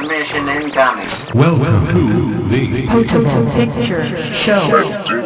Transmission incoming. Welcome to the Potable Picture Show.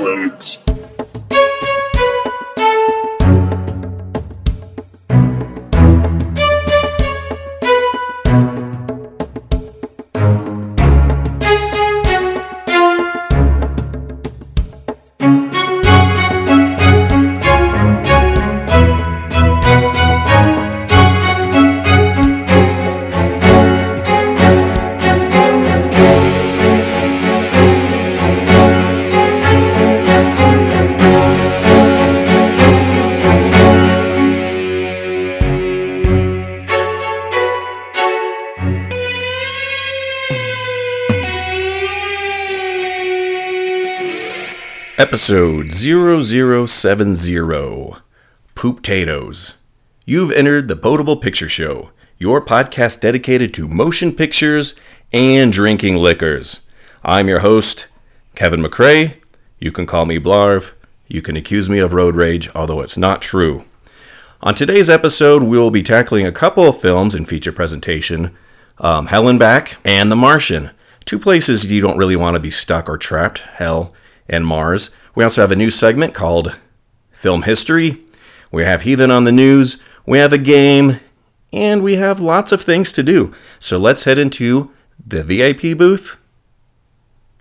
Episode 0070 Poop Tatoes. You've entered the Potable Picture Show, your podcast dedicated to motion pictures and drinking liquors. I'm your host, Kevin McCrae. You can call me Blarv. You can accuse me of road rage, although it's not true. On today's episode, we will be tackling a couple of films in feature presentation um, Hell and Back and The Martian. Two places you don't really want to be stuck or trapped Hell and Mars. We also have a new segment called Film History. We have Heathen on the News. We have a game. And we have lots of things to do. So let's head into the VIP booth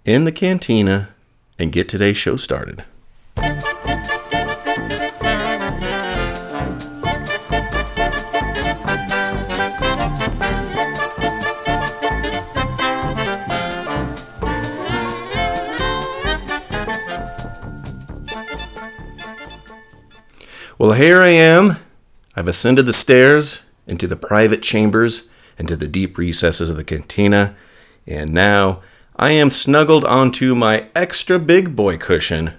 in the cantina and get today's show started. Well, here I am. I've ascended the stairs into the private chambers, into the deep recesses of the cantina, and now I am snuggled onto my extra big boy cushion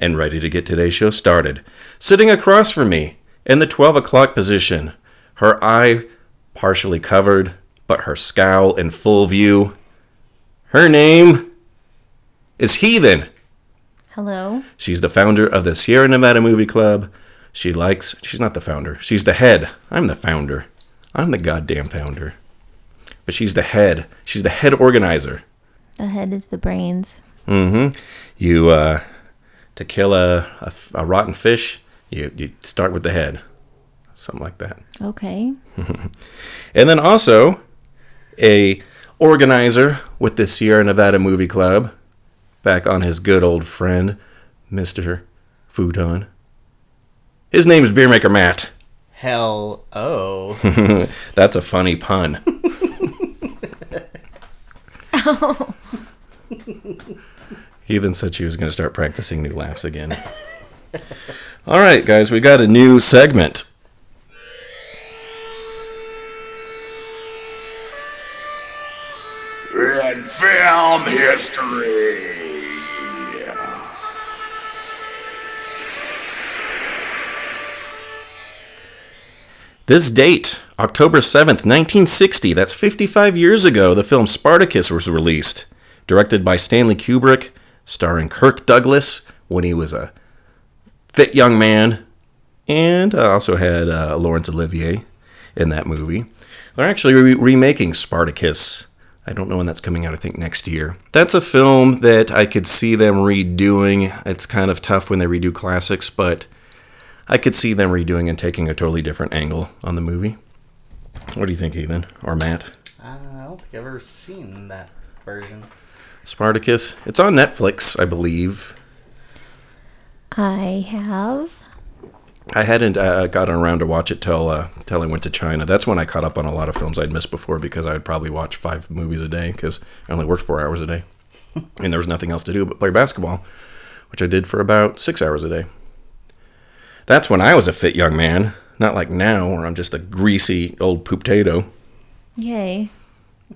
and ready to get today's show started. Sitting across from me in the 12 o'clock position, her eye partially covered, but her scowl in full view. Her name is Heathen. Hello. She's the founder of the Sierra Nevada Movie Club. She likes, she's not the founder, she's the head. I'm the founder. I'm the goddamn founder. But she's the head. She's the head organizer. The head is the brains. Mm hmm. You, uh, to kill a, a, a rotten fish, you, you start with the head. Something like that. Okay. And then also a organizer with the Sierra Nevada Movie Club, back on his good old friend, Mr. Futon. His name is Beermaker Matt. Hell oh. That's a funny pun. Heathen said she was going to start practicing new laughs again. All right, guys, we got a new segment. In film history. This date, October 7th, 1960, that's 55 years ago, the film Spartacus was released. Directed by Stanley Kubrick, starring Kirk Douglas when he was a fit young man, and uh, also had uh, Laurence Olivier in that movie. They're actually re- remaking Spartacus. I don't know when that's coming out, I think next year. That's a film that I could see them redoing. It's kind of tough when they redo classics, but I could see them redoing and taking a totally different angle on the movie. What do you think, Ethan? Or Matt? Uh, I don't think I've ever seen that version. Spartacus? It's on Netflix, I believe. I have. I hadn't uh, gotten around to watch it till uh, till I went to China. That's when I caught up on a lot of films I'd missed before because I would probably watch five movies a day because I only worked four hours a day, and there was nothing else to do but play basketball, which I did for about six hours a day. That's when I was a fit young man, not like now where I'm just a greasy old poop tato. Yay.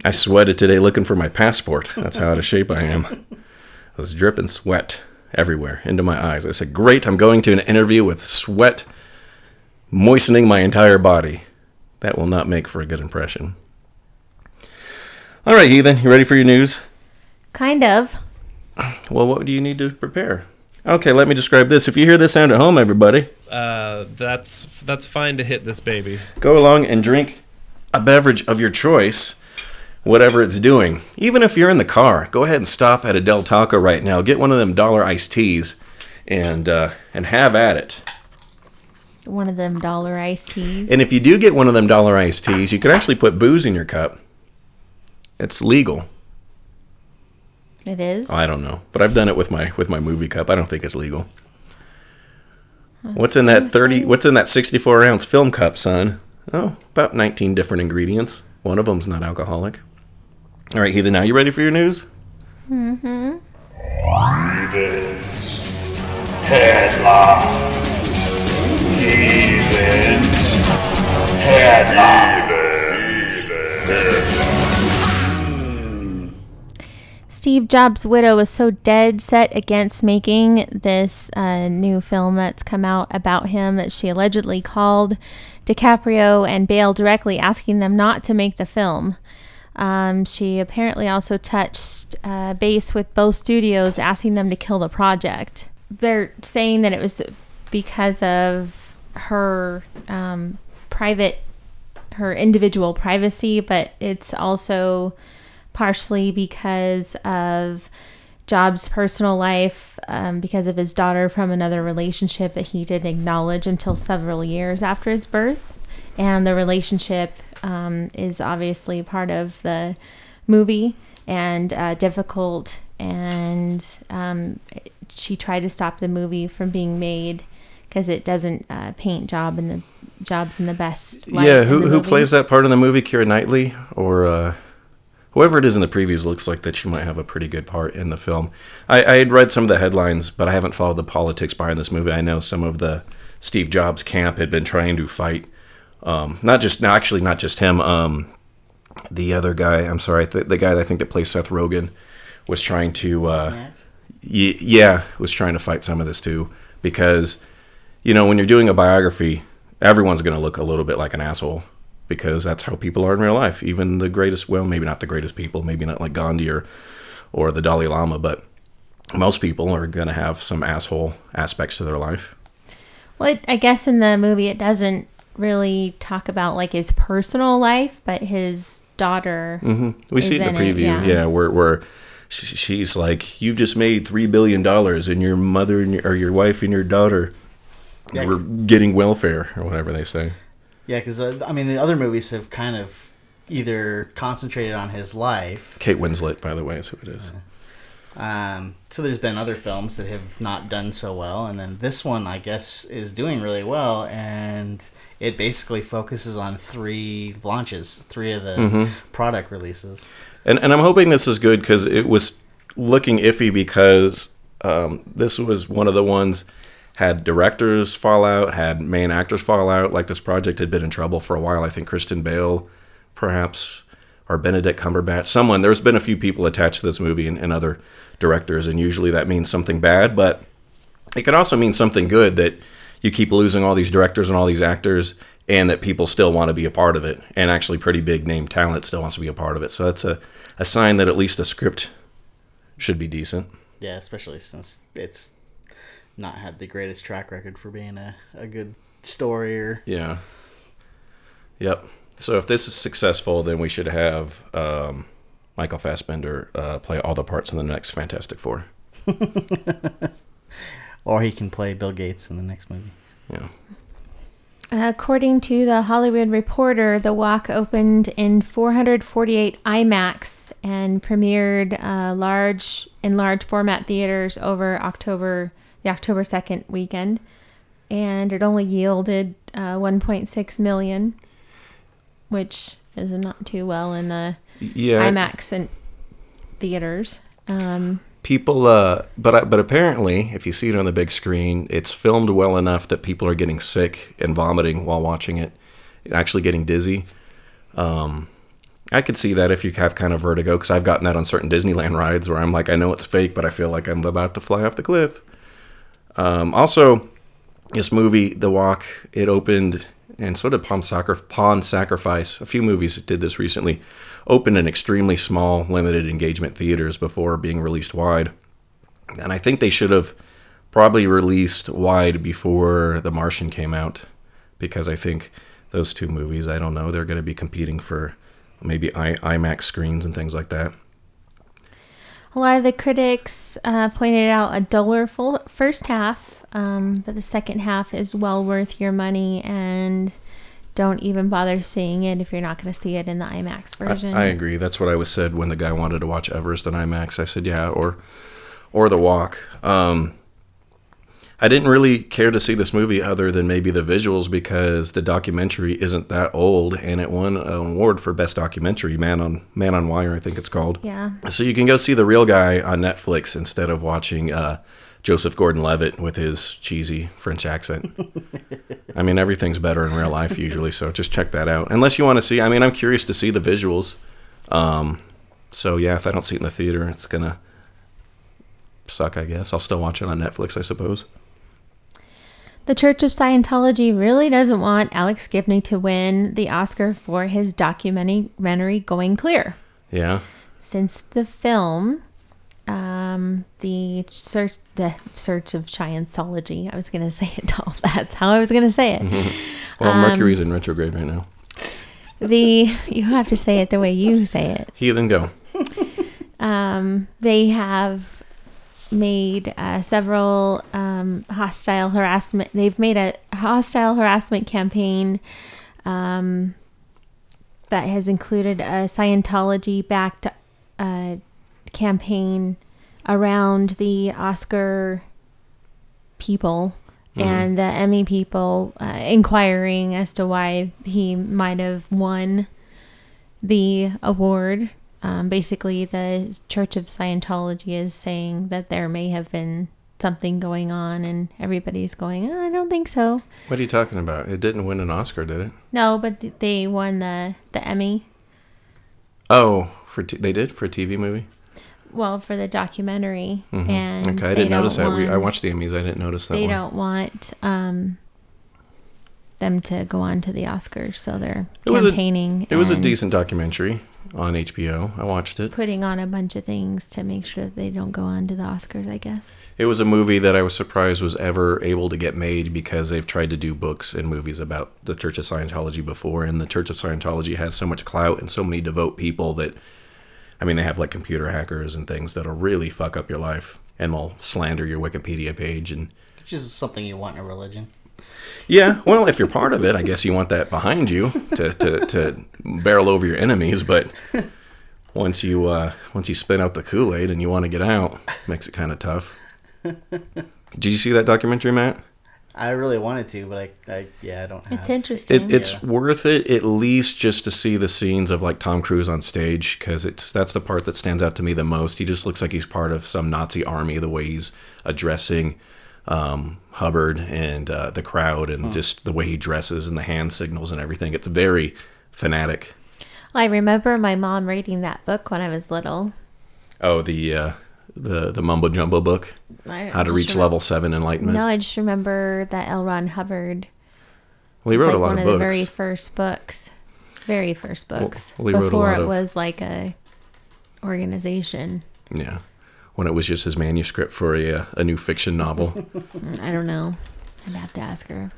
I sweated today looking for my passport. That's how out of shape I am. I was dripping sweat everywhere into my eyes. I said, Great, I'm going to an interview with sweat moistening my entire body. That will not make for a good impression. All right, Heathen, you ready for your news? Kind of. Well, what do you need to prepare? Okay, let me describe this. If you hear this sound at home, everybody, Uh, that's that's fine to hit this baby. go along and drink a beverage of your choice. whatever it's doing. Even if you're in the car, go ahead and stop at a Del Taco right now. Get one of them dollar iced teas, and uh, and have at it. One of them dollar iced teas. And if you do get one of them dollar iced teas, you can actually put booze in your cup. It's legal. It is. I don't know, but I've done it with my with my movie cup. I don't think it's legal. What's in that thirty? What's in that sixty-four ounce film cup, son? Oh, about nineteen different ingredients. One of them's not alcoholic. All right, Heathen. Now you ready for your news? Heathens. Headlines. Heathens. Headlines. Steve Jobs' widow is so dead set against making this uh, new film that's come out about him that she allegedly called DiCaprio and Bale directly asking them not to make the film. Um, she apparently also touched uh, base with both studios asking them to kill the project. They're saying that it was because of her um, private, her individual privacy, but it's also partially because of Jobs' personal life, um, because of his daughter from another relationship that he didn't acknowledge until several years after his birth. And the relationship um, is obviously part of the movie and uh, difficult. And um, she tried to stop the movie from being made because it doesn't uh, paint Job in the Jobs in the best. light yeah, who who movie. plays that part in the movie? Keira Knightley or uh, whoever it is in the previews looks like that she might have a pretty good part in the film. I, I had read some of the headlines, but I haven't followed the politics behind this movie. I know some of the Steve Jobs camp had been trying to fight, um, not just no, actually not just him. Um, the other guy, I'm sorry, the, the guy that I think that plays Seth Rogen was trying to. Uh, y- yeah, was trying to fight some of this too because you know when you're doing a biography, everyone's going to look a little bit like an asshole because that's how people are in real life. Even the greatest, well, maybe not the greatest people, maybe not like Gandhi or or the Dalai Lama, but most people are going to have some asshole aspects to their life. Well, it, I guess in the movie it doesn't really talk about like his personal life, but his daughter. Mm-hmm. We see it in the in it, preview, yeah. yeah, where where sh- she's like, "You've just made three billion dollars, and your mother and your, or your wife and your daughter Yeah. were getting welfare or whatever they say." Yeah, because uh, I mean, the other movies have kind of either concentrated on his life. Kate Winslet, by the way, is who it is. Um, so there's been other films that have not done so well, and then this one, I guess, is doing really well, and it basically focuses on three launches, three of the Mm-hmm. product releases. And and I'm hoping this is good because it was looking iffy because um, this was one of the ones had directors fall out, had main actors fall out. Like this project had been in trouble for a while. I think Christian Bale, perhaps, or Benedict Cumberbatch, someone. There's been a few people attached to this movie and, and other directors, and usually that means something bad, but it could also mean something good that you keep losing all these directors and all these actors and that people still want to be a part of it and actually pretty big name talent still wants to be a part of it so that's a, a sign that at least a script should be decent Yeah, especially since it's not had the greatest track record for being a, a good story or yeah. Yep. So if this is successful then we should have um, michael fassbender uh, play all the parts in the next fantastic four. Or he can play Bill Gates in the next movie. yeah. According to the Hollywood Reporter, the walk opened in 448 IMAX and premiered uh, large in large format theaters over October the October 2nd weekend, and it only yielded uh, 1.6 million, which is not too well in the yeah. IMAX and theaters. Um, people uh but I- but apparently if you see it on the big screen it's filmed well enough that people are getting sick and vomiting while watching it actually getting dizzy. Um i could see that if you have kind of vertigo because i've gotten that on certain disneyland rides where i'm like i know it's fake but i feel like i'm about to fly off the cliff um also this movie the walk it opened and so did Pawn, Sacri- Pawn Sacrifice. A few movies did this recently. Opened in extremely small, limited engagement theaters before being released wide. And I think they should have probably released wide before The Martian came out because I think those two movies, I don't know, they're going to be competing for maybe I, IMAX screens and things like that. A lot of the critics uh, pointed out a duller full first half, um, but the second half is well worth your money and don't even bother seeing it if you're not going to see it in the IMAX I, version. I agree. That's what I was said when the guy wanted to watch Everest in IMAX. I said, yeah, or or The Walk. Um, I didn't really care to see this movie other than maybe the visuals because the documentary isn't that old and it won an award for best documentary, Man on Man on Wire, I think it's called. yeah. So you can go see the real guy on Netflix instead of watching uh, Joseph Gordon-Levitt with his cheesy French accent. I mean, everything's better in real life usually, so just check that out. Unless you want to see, I mean, I'm curious to see the visuals. Um, so yeah, if I don't see it in the theater, it's gonna suck. I guess I'll still watch it on Netflix, I suppose. The Church of Scientology really doesn't want Alex Gibney to win the Oscar for his documentary Going Clear. Yeah. Since the film, um, the search the search of Scientology. I was gonna say it all. That's how I was gonna say it. Well, Mercury's in retrograde right now. The you have to say it the way you say it. Heathen, go. Um, they have made uh, several um, hostile harassment. They've made a hostile harassment campaign um, that has included a Scientology-backed uh, campaign around the Oscar people and the Emmy people, uh, inquiring as to why he might have won the award. Um, basically, the Church of Scientology is saying that there may have been something going on, and everybody's going, "Oh, I don't think so. What are you talking about? It didn't win an Oscar, did it? No, but they won the, the Emmy. Oh, for t- they did for a TV movie. Well, for the documentary. And Mm-hmm. Okay, I didn't notice that. We, I watched the Emmys. I didn't notice that They one. don't want um, them to go on to the Oscars, so they're It was a- campaigning. It was a decent documentary on HBO. I watched it. Putting on a bunch of things to make sure that they don't go on to the Oscars, I guess. It was a movie that I was surprised was ever able to get made because they've tried to do books and movies about the Church of Scientology before, and the Church of Scientology has so much clout and so many devout people that, I mean, they have like computer hackers and things that'll really fuck up your life and they'll slander your Wikipedia page and. Which is something you want in a religion. Yeah, well, if you're part of it, I guess you want that behind you to, to, to barrel over your enemies. But once you uh, once you spit out the Kool Aid and you want to get out, makes it kind of tough. Did you see that documentary, Matt? I really wanted to, but I, I yeah, I don't have. It's interesting. It, it's worth it at least just to see the scenes of like Tom Cruise on stage because it's that's the part that stands out to me the most. He just looks like he's part of some Nazi army the way he's addressing um, Hubbard and uh, the crowd and just the way he dresses and the hand signals and everything. It's very fanatic. I remember my mom reading that book when I was little. Oh, the uh, the the mumbo jumbo book, I How to Reach remem- Level Seven Enlightenment. No, I just remember that L. Ron Hubbard. well, he wrote like a lot of one of of, books. the very first books. Very first books. well, he wrote a before lot it was like a organization. Yeah, when it was just his manuscript for a uh, a new fiction novel. I don't know. I'd have to ask her.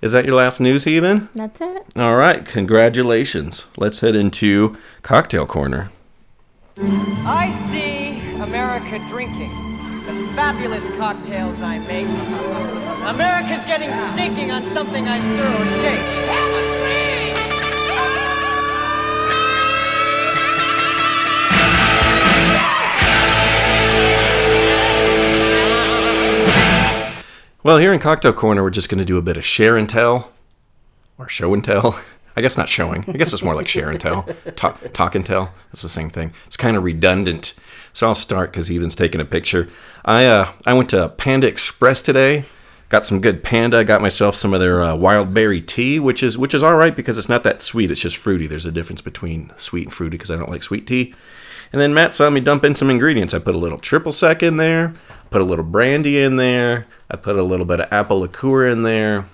Is that your last news, Heathen? That's it. All right, congratulations. Let's head into Cocktail Corner. I see America drinking the fabulous cocktails I make. America's getting stinking on something I stir or shake. Well, here in Cocktail Corner, we're just going to do a bit of share and tell, or show and tell. I guess not showing. I guess it's more like share and tell. Talk, talk and tell. It's the same thing. It's kind of redundant. So I'll start because Ethan's taking a picture. I uh, I went to Panda Express today. Got some good panda. Got myself some of their uh, wild berry tea, which is which is all right because it's not that sweet. It's just fruity. There's a difference between sweet and fruity because I don't like sweet tea. And then Matt saw me dump in some ingredients. I put a little triple sec in there, put a little brandy in there, I put a little bit of apple liqueur in there,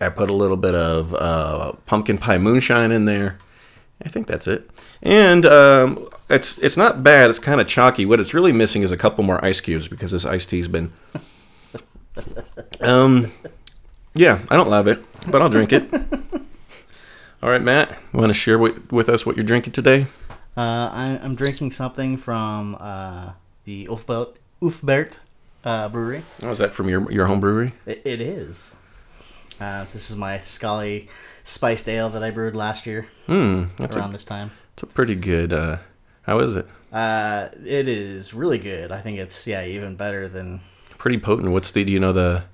I put a little bit of uh, pumpkin pie moonshine in there. I think that's it. And um, it's it's not bad. It's kind of chalky. What it's really missing is a couple more ice cubes because this iced tea's been. Um, yeah, I don't love it, but I'll drink it. All right, Matt, you want to share with, with us what you're drinking today? Uh, I, I'm drinking something from uh, the Ufbert, Ufbert uh, brewery. Oh, is that from your your home brewery? It, it is. Uh, this is my Scully spiced ale that I brewed last year Hmm, that's around a, this time. it's a pretty good. Uh, how is it? Uh, it is really good. I think it's yeah even better than Pretty potent. What's the? Do you know the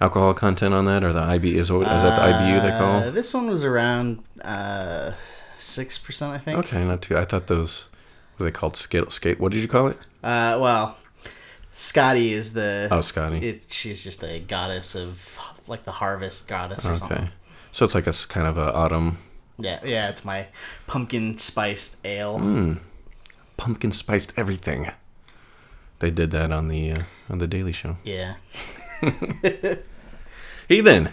alcohol content on that, or the IB? Is, what- is that the IBU they Uh, call? this one was around uh six percent, I think. Okay, not too. I thought those. What are they called? Skate. Skate. What did you call it? Uh, well, Scotty is the. Oh, Scotty. It, she's just a goddess of like the harvest goddess or Okay. something. So it's like a kind of a autumn Yeah, yeah. It's my pumpkin spiced ale. Mm. pumpkin spiced everything. They did that on the uh, on the Daily Show. Yeah. Heathen,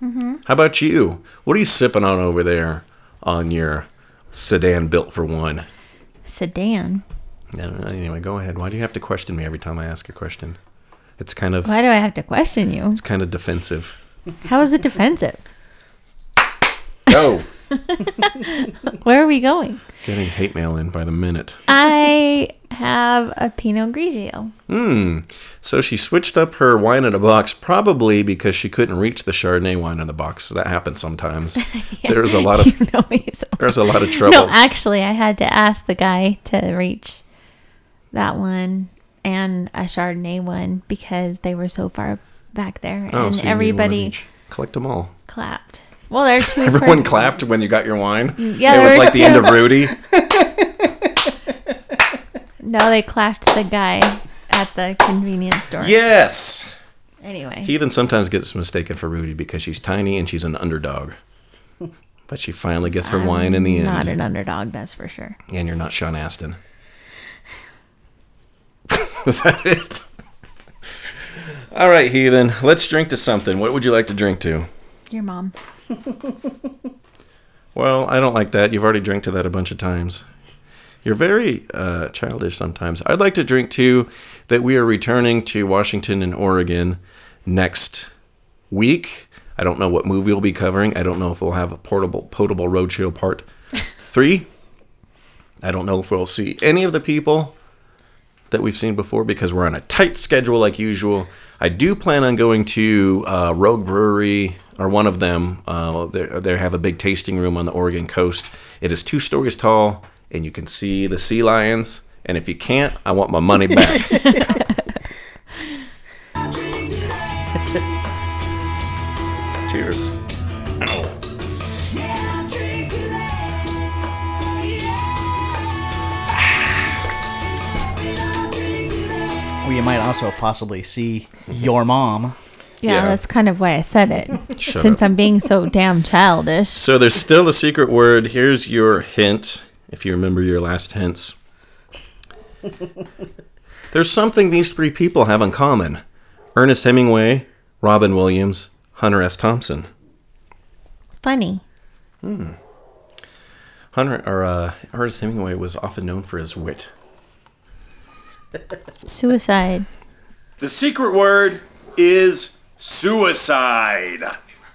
how about you? What are you sipping on over there on your sedan built for one? Sedan. No, no, Anyway, go ahead. Why do you have to question me every time I ask a question? It's kind of Why do I have to question you? it's kind of defensive. How is it defensive? Go. Oh. Where are we going? Getting hate mail in by the minute. I have a Pinot Grigio. Hmm. So she switched up her wine in a box, probably because she couldn't reach the Chardonnay wine in the box. That happens sometimes. There's a lot of You know so there's a lot of trouble. No, actually, I had to ask the guy to reach that one and a Chardonnay one because they were so far back there, Oh, and so you need one of everybody collect them all. clapped. Well, there are two. Everyone for- clapped when you got your wine. Mm, yeah, it was like the end of Rudy. No, they clapped the guy at the convenience store. Yes. Anyway, Heathen sometimes gets mistaken for Rudy because she's tiny and she's an underdog. But she finally gets her wine in the end. not an underdog, that's for sure. And you're not Sean Astin. Is that it? All right, Heathen. Let's drink to something. What would you like to drink to? Your mom. Well, I don't like that. You've already drank to that a bunch of times. You're very uh, childish sometimes. I'd like to drink too that we are returning to Washington and Oregon next week. I don't know what movie we'll be covering. I don't know if we'll have a portable potable roadshow part three. I don't know if we'll see any of the people that we've seen before because we're on a tight schedule like usual. I do plan on going to uh, Rogue Brewery or one of them. Uh, they they have a big tasting room on the Oregon coast. It is two stories tall, and you can see the sea lions. And if you can't, I want my money back. might also possibly see your mom. Yeah, Yeah. that's kind of why I said it. Shut Since up. I'm being so damn childish. So there's still a secret word. Here's your hint, if you remember your last hints. There's something these three people have in common Ernest Hemingway, Robin Williams, Hunter S. Thompson. Funny. Hmm. Hunter or uh, Ernest Hemingway was often known for his wit. Suicide. The secret word is suicide.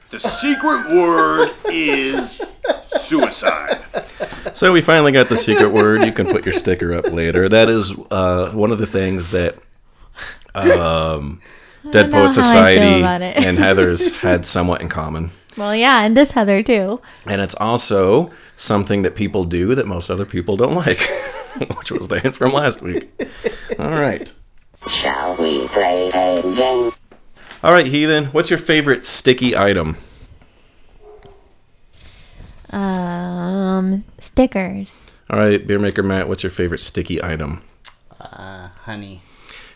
The secret word is suicide. So we finally got the secret word. You can put your sticker up later. That is uh, one of the things that um, Dead Poet how I feel Society and Heathers had somewhat in common. Well, yeah, and this Heather too. And it's also something that people do that most other people don't like, which was the hint from last week. All right. Shall we play a game? All right, Heathen, what's your favorite sticky item? Um, stickers. All right, Beer Maker Matt, what's your favorite sticky item? Uh, honey.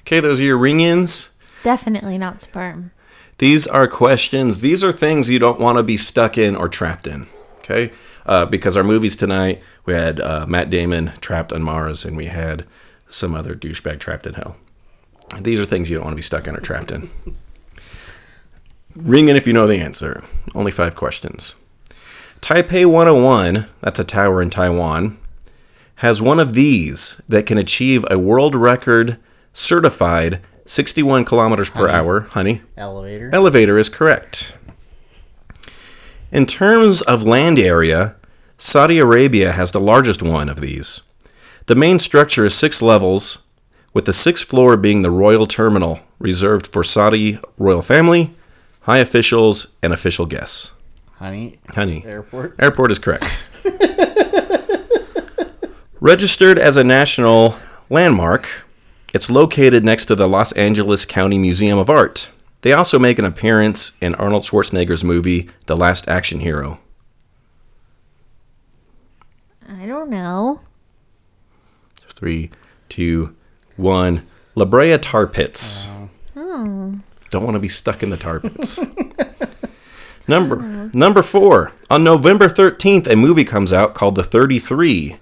Okay, those are your ring ins. Definitely not sperm. These are questions. These are things you don't want to be stuck in or trapped in. Okay? Uh, because our movies tonight, we had uh, Matt Damon trapped on Mars and we had some other douchebag trapped in hell. These are things you don't want to be stuck in or trapped in. Ring in if you know the answer. Only five questions. Taipei 101, that's a tower in Taiwan, has one of these that can achieve a world record certified 61 kilometers per hour. Honey, Elevator. elevator is correct. In terms of land area, Saudi Arabia has the largest one of these. The main structure is six levels, with the sixth floor being the royal terminal, reserved for Saudi royal family, high officials, and official guests. Honey, Honey. airport. Airport is correct. Registered as a national landmark, it's located next to the Los Angeles County Museum of Art. They also make an appearance in Arnold Schwarzenegger's movie The Last Action Hero. I don't know. Three, two, one. La Brea Tar Pits. Oh. Don't want to be stuck in the tar pits. number number four. On November thirteenth, a movie comes out called The Thirty Three.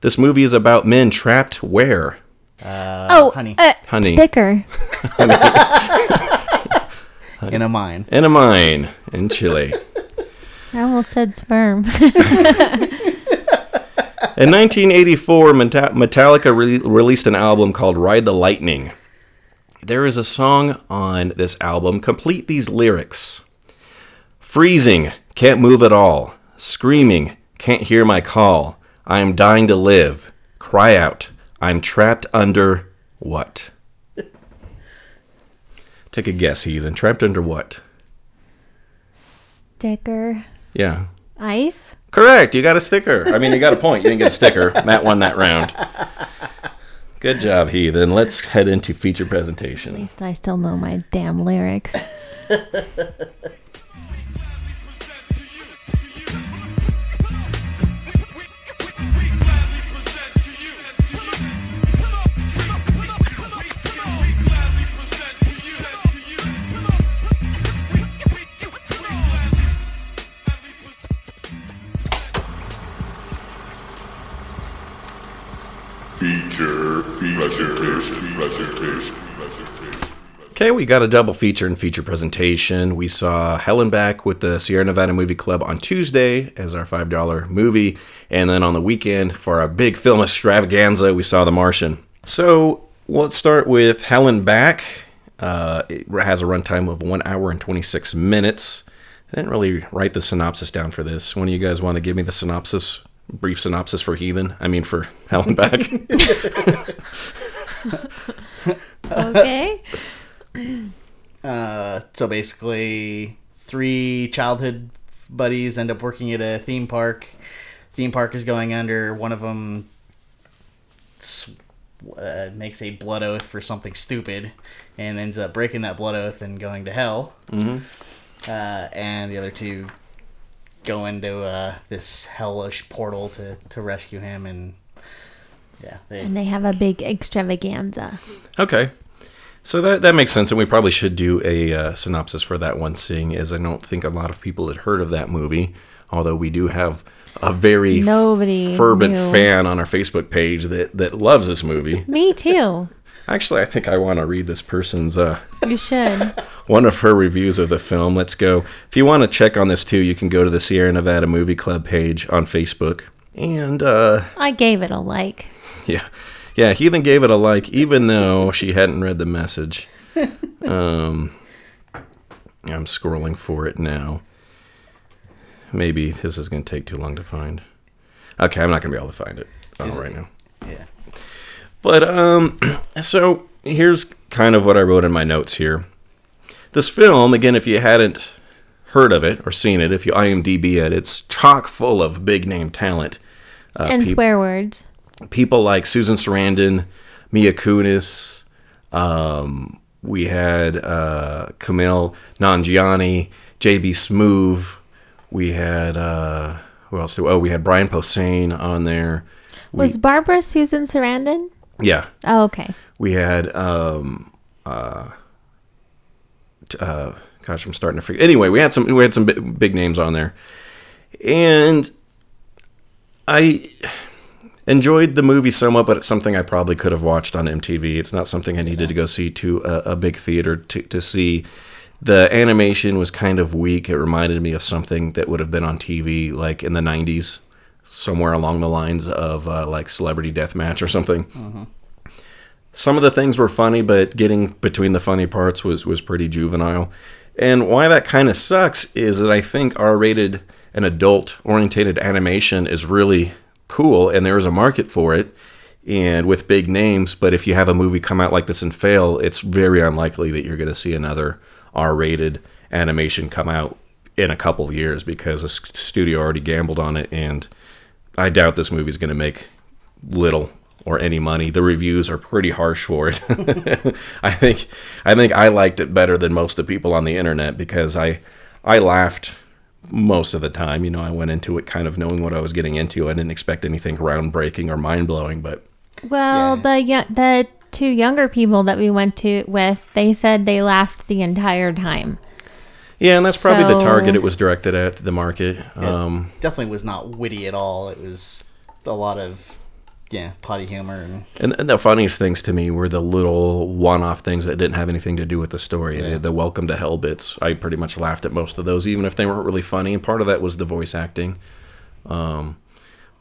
This movie is about men trapped where? oh, honey. Uh, Honey. Sticker. In a mine. In a mine in Chile. I almost said sperm. In 1984, Meta- Metallica re- released an album called Ride the Lightning. There is a song on this album, complete these lyrics Freezing, can't move at all. Screaming, can't hear my call. I am dying to live. Cry out, I'm trapped under what? Take a guess, Heathen. Trapped under what? Sticker. Yeah. Ice. Correct. You got a sticker. I mean, you got a point. You didn't get a sticker. Matt won that round. Good job, Heathen. Let's head into feature presentation. At presentation. least I still know my damn lyrics. Okay, we got a double feature and feature presentation. We saw Hell and Back with the Sierra Nevada Movie Club on Tuesday as our $5 movie. And then on the weekend, for our big film extravaganza, we saw The Martian. So let's start with Hell and Back. Uh, it has a runtime of one hour and 26 minutes. I didn't really write the synopsis down for this. One of you guys want to give me the synopsis? Brief synopsis for Heathen? I mean, for Hell and Back. Okay. Uh, so basically, three childhood buddies end up working at a theme park. Theme park is going under. One of them uh, makes a blood oath for something stupid, and ends up breaking that blood oath and going to hell. Mm-hmm. Uh, and the other two go into uh, this hellish portal to, to rescue him, and yeah, they and they have a big extravaganza. Okay. So that, that makes sense, and we probably should do a uh, synopsis for that one, seeing as I don't think a lot of people had heard of that movie, although we do have a very Nobody fervent knew. fan on our Facebook page that, that loves this movie. Me too. Actually, I think I want to read this person's uh, You should. one of her reviews of the film. Let's go. If you want to check on this too, you can go to the Sierra Nevada Movie Club page on Facebook. And uh, I gave it a like. yeah, yeah, Heathen gave it a like, even though she hadn't read the message. Um, I'm scrolling for it now. Maybe this is going to take too long to find. Okay, I'm not going to be able to find it right now. But um, so here's kind of what I wrote in my notes here. This film, again, if you hadn't heard of it or seen it, if you IMDb it, it's chock full of big name talent. Uh, and peop- swear words. people like Susan Sarandon, Mila Kunis. Um, we had uh, Kumail Nanjiani, JB Smoove. We had uh, who else? Do oh, we had Brian Posehn on there. Was Barbara Susan Sarandon? Yeah, Oh, okay. we had um uh, t- uh gosh i'm starting to forget. Anyway we had some we had some bi- big names on there. And i enjoyed the movie somewhat but it's something i probably could have watched on mtv it's not something i needed to go see to a, a big theater to, to see. The animation was kind of weak. It reminded me of something that would have been on tv like in the 90s somewhere along the lines of uh, like celebrity deathmatch or something some of the things were funny, but getting between the funny parts was was pretty juvenile. And why that kind of sucks is that I think R rated and adult orientated animation is really cool and there is a market for it and with big names. But if you have a movie come out like this and fail, it's very unlikely that you're going to see another R rated animation come out in a couple years because a studio already gambled on it. And I doubt this movie's going to make little or any money. The reviews are pretty harsh for it. I think I think I liked it better than most of the people on the internet because I I laughed most of the time. You know, I went into it kind of knowing what I was getting into. I didn't expect anything groundbreaking or mind blowing, but Well, Yeah. the the two younger people that we went to with, they said they laughed the entire time. Yeah, and that's probably the target it was directed at, the market. Um, Definitely was not witty at all. It was a lot of yeah potty humor and And, and the funniest things to me were the little one-off things that didn't have anything to do with the story. The, the welcome to hell bits. I pretty much laughed at most of those, even if they weren't really funny. And part of that was the voice acting. Um,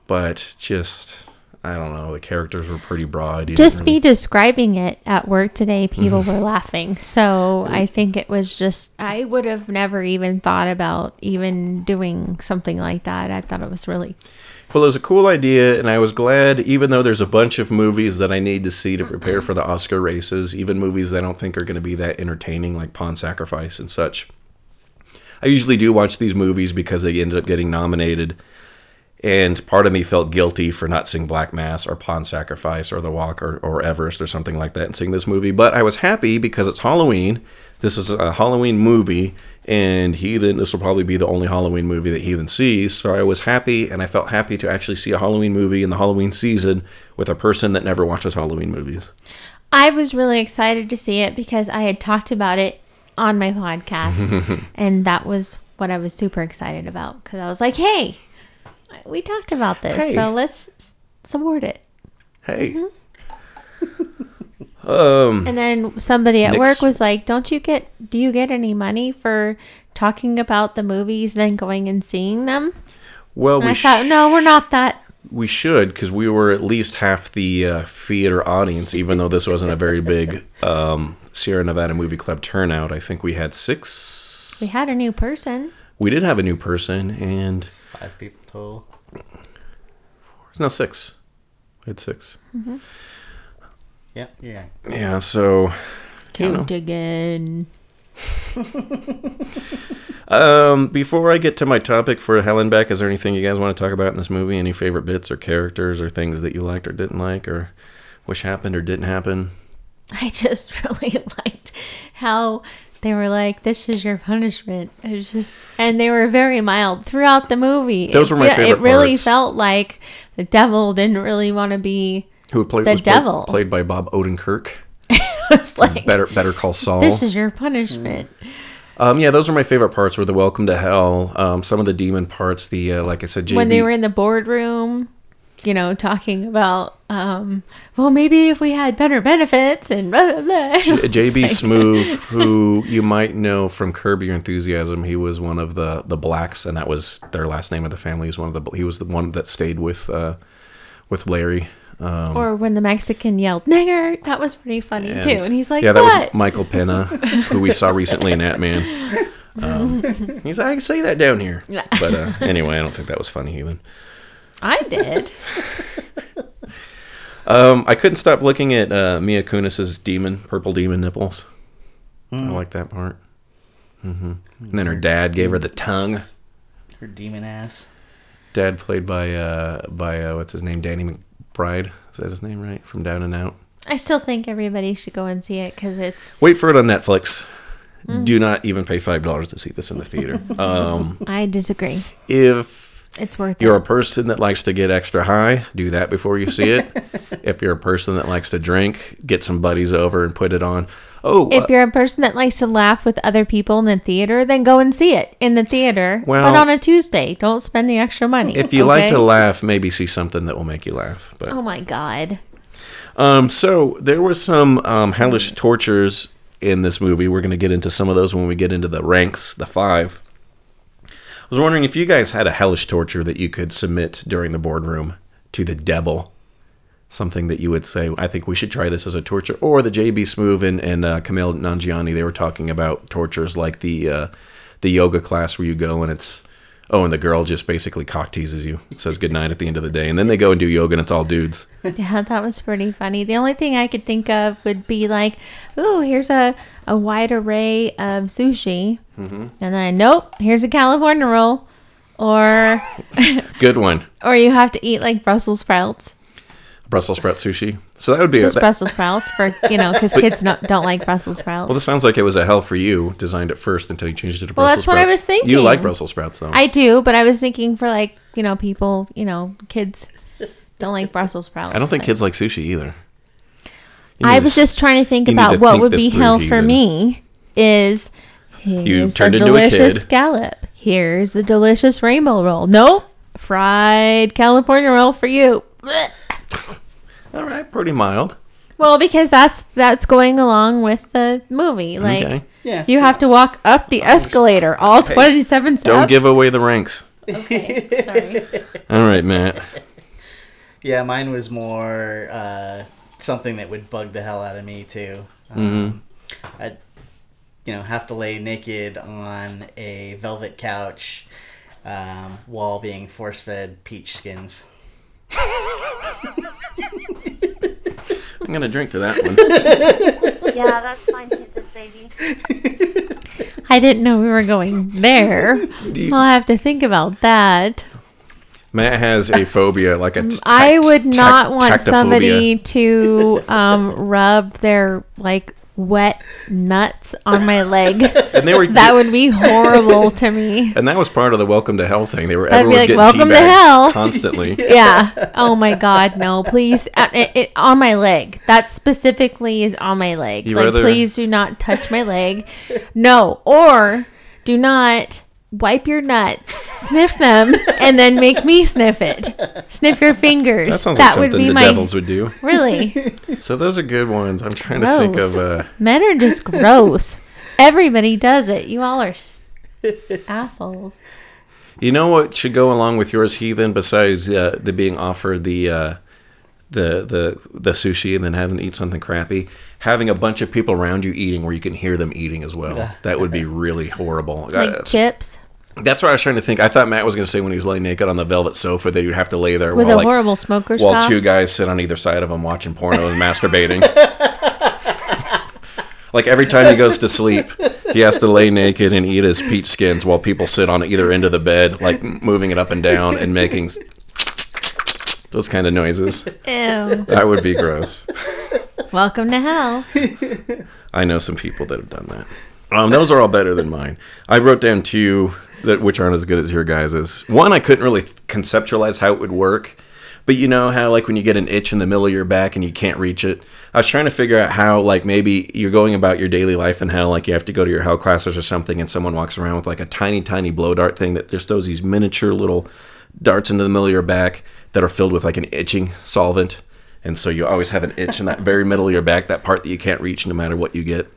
but just I don't know. The characters were pretty broad. You Just didn't me describing it at work today, people were laughing. So I think it was just, I would have never even thought about even doing something like that. I thought it was really Well, it was a cool idea, and I was glad, even though there's a bunch of movies that I need to see to prepare for the Oscar races, even movies that I don't think are going to be that entertaining, like Pawn Sacrifice and such. I usually do watch these movies because they ended up getting nominated, and part of me felt guilty for not seeing Black Mass or Pawn Sacrifice or The Walk or, or Everest or something like that and seeing this movie. But I was happy because it's Halloween. This is a Halloween movie, and Heathen, this will probably be the only Halloween movie that Heathen sees. So I was happy, and I felt happy to actually see a Halloween movie in the Halloween season with a person that never watches Halloween movies. I was really excited to see it because I had talked about it on my podcast, and that was what I was super excited about because I was like, "Hey, we talked about this, Hey. so let's support it." Hey, And then somebody at work was like, "Don't you get? Do you get any money for talking about the movies, then going and seeing them?" well, And we I thought, sh- "No, we're not that." We should, because we were at least half the uh, theater audience, even though this wasn't a very big um, Sierra Nevada Movie Club turnout. I think we had six. We had a new person. We did have a new person, and five people total. no six. We had six. Yeah, yeah. Yeah, so. Count again. Um, before I get to my topic for Hell and Back, is there anything you guys want to talk about in this movie? Any favorite bits or characters or things that you liked or didn't like or wish happened or didn't happen? I just really liked how they were like, "This is your punishment." It was just, and they were very mild throughout the movie. Those it were my favorite It really parts. felt like the devil didn't really want to be. Who played The devil. played, by Bob Odenkirk. It was like, Better Better Call Saul. "This is your punishment." Um, yeah, those are my favorite parts. Were the Welcome to Hell, um, some of the demon parts. The uh, like I said, JB, When they were in the boardroom, you know, talking about, um, well, maybe if we had better benefits and blah blah blah. J- JB like- Smoove, who you might know from Curb Your Enthusiasm, he was one of the the blacks, and that was their last name of the family. He was one of the he was the one that stayed with uh, with Larry. Um, Or when the Mexican yelled "nigger," that was pretty funny and- too. And he's like, yeah, that "What?" was Michael Pena, who we saw recently in Ant Man. Um, he's like, I can say that down here, Yeah. but uh, anyway, I don't think that was funny either. I did. Um, I couldn't stop looking at uh, Mila Kunis's demon, purple demon nipples. I like that part. hmm And then her dad gave her the tongue. Her demon ass. Dad played by uh, by uh, what's his name, Danny McBride. Is that his name right? From Down and Out. I still think everybody should go and see it because it's. Wait for it on Netflix. Do not even pay five dollars to see this in the theater. Um, I disagree. if It's worth it. you're a person that likes to get extra high, do that before you see it. if you're a person that likes to drink, get some buddies over and put it on. Oh, uh, If you're a person that likes to laugh with other people in the theater, then go and see it in the theater. Well- but on a Tuesday, don't spend the extra money. if you like to laugh, maybe see something that will make you laugh. But Oh my god. Um, so there were some um, hellish tortures in this movie. We're going to get into some of those when we get into the ranks, the five. I was wondering if you guys had a hellish torture that you could submit during the boardroom to the devil. something that you would say, I think we should try this as a torture. Or the JB Smoove and, and uh, Kumail Nanjiani, they were talking about tortures like the uh, the yoga class where you go and it's oh, and the girl just basically cock teases you, says goodnight at the end of the day, and then they go and do yoga and it's all dudes. Yeah, that was pretty funny. The only thing I could think of would be like, ooh, here's a, a wide array of sushi. Mm-hmm. And then, nope, here's a California roll. Or, Good one. or you have to eat like Brussels sprouts. Brussels sprout sushi. So that would be a, Just that- Brussels sprouts for, you know, because kids not, don't like Brussels sprouts. well. This sounds like it was a hell for you. Designed at first until you changed it to Brussels. Well, that's what I was thinking. You like Brussels sprouts though. I do, but I was thinking for like, you know, people, you know, kids don't like Brussels sprouts. I don't think but- kids like sushi either. I need to was just trying to think about to what think would be hell for me is here's a into a delicious kid. scallop. Here's a delicious rainbow roll. Nope. Fried California roll for you. Blech. All right, pretty mild. Well, because that's that's going along with the movie. Like Okay. Yeah. you have to walk up the escalator all 27 steps. Don't give away the ranks. Okay, sorry. All right, Matt. Yeah, mine was more uh, something that would bug the hell out of me too. Mm-hmm. Um, I'd, you know, have to lay naked on a velvet couch um, while being force-fed peach skins. I'm gonna drink to that one. Yeah, that's fine, Jesus baby. I didn't know we were going there. I'll have to think about that. Matt has a phobia, like a. t- I would not tact- want somebody to um, rub their like wet nuts on my leg. And they were that would be horrible to me. And that was part of the welcome to hell thing. They were I'd everyone was like, getting "Welcome to hell." constantly. Yeah. Oh my God, no! Please, uh, it, it, on my leg. That specifically is on my leg. You like, rather- please do not touch my leg. No, or do not wipe your nuts, sniff them, and then make me sniff it. Sniff your fingers. That sounds like something the devils would do. Really. So those are good ones. I'm trying to think of. Uh, Men are just gross. Everybody does it. You all are s- assholes. you know what should go along with yours, heathen? Besides uh, the being offered the uh, the the the sushi and then having to eat something crappy, having a bunch of people around you eating where you can hear them eating as well. That would be really horrible. Uh, Like that's- chips That's what I was trying to think. I thought Matt was going to say when he was laying naked on the velvet sofa that you'd have to lay there with while, a like, horrible smoker's while cough. two guys sit on either side of him watching porno and masturbating. like every time he goes to sleep, he has to lay naked and eat his peach skins while people sit on either end of the bed, like moving it up and down and making those kind of noises. Ew. That would be gross. Welcome to hell. I know some people that have done that. Um, those are all better than mine. I wrote down two that which aren't as good as your guys's. One, I couldn't really conceptualize how it would work, but you know how like when you get an itch in the middle of your back and you can't reach it. I was trying to figure out how like maybe you're going about your daily life in hell, like you have to go to your hell classes or something, and someone walks around with like a tiny, tiny blow dart thing that just throws these miniature little darts into the middle of your back that are filled with like an itching solvent. And so you always have an itch in that very middle of your back, that part that you can't reach no matter what you get.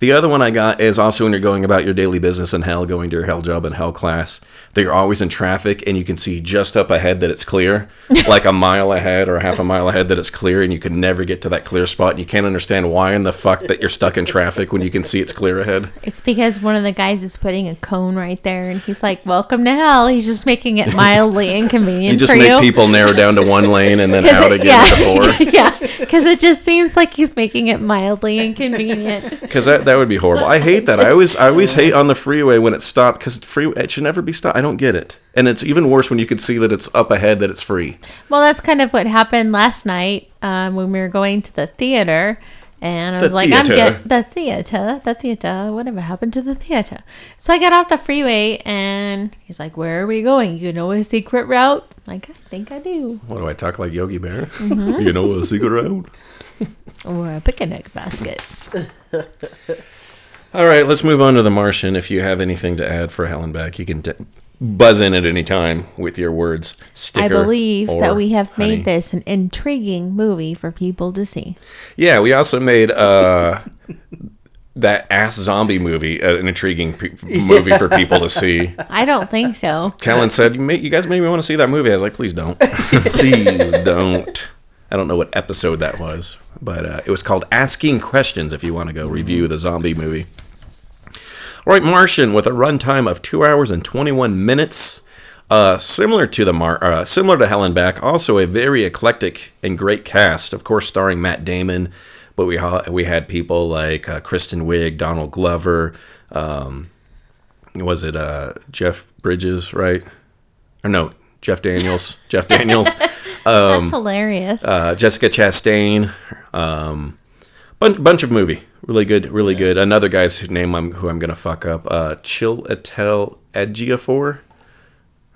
The other one I got is also when you're going about your daily business in hell, going to your hell job in hell class, that you're always in traffic and you can see just up ahead that it's clear, like a mile ahead or half a mile ahead that it's clear, and you can never get to that clear spot. And you can't understand why in the fuck that you're stuck in traffic when you can see it's clear ahead. It's because one of the guys is putting a cone right there, and he's like, "Welcome to hell." He's just making it mildly inconvenient You just for make you. people narrow down to one lane and then out it- again to four. yeah, because it just seems like he's making it mildly inconvenient. Because that, that would be horrible. I hate that. I always I always hate on the freeway when it's stopped because free it should never be stopped. I don't get it. And it's even worse when you can see that it's up ahead that it's free. Well, that's kind of what happened last night um, when we were going to the theater. And I The was like, I'm theater. get the theater, the theater, whatever happened to the theater? So I got off the freeway and he's like, Where are we going? You know a secret route? I'm like, I think I do. What do I talk like Yogi Bear? you know a secret route. Or a picnic basket. All right, let's move on to The Martian. If you have anything to add for Hell and Back, you can d- buzz in at any time with your words. Sticker. I believe that we have honey. made this an intriguing movie for people to see. Yeah, we also made uh, that ass zombie movie uh, an intriguing pe- movie for people to see. I don't think so. Kellen said, "You guys made me want to see that movie." I was like, "Please don't, please don't." I don't know what episode that was, but uh, it was called Asking Questions. If you want to go review the zombie movie. All right, Martian with a runtime of two hours and 21 minutes. Uh, similar to the Mar- uh, similar to Hell and Back, also a very eclectic and great cast. Of course, starring Matt Damon, but we ha- we had people like uh, Kristen Wiig, Donald Glover. Um, was it uh, Jeff Bridges, right? Or no, Jeff Daniels. Jeff Daniels. That's hilarious. uh, Jessica Chastain. Um, bun- bunch of movie, really good, really good. Another guy's name I'm who I'm gonna fuck up. Uh, Chiwetel Ejiofor.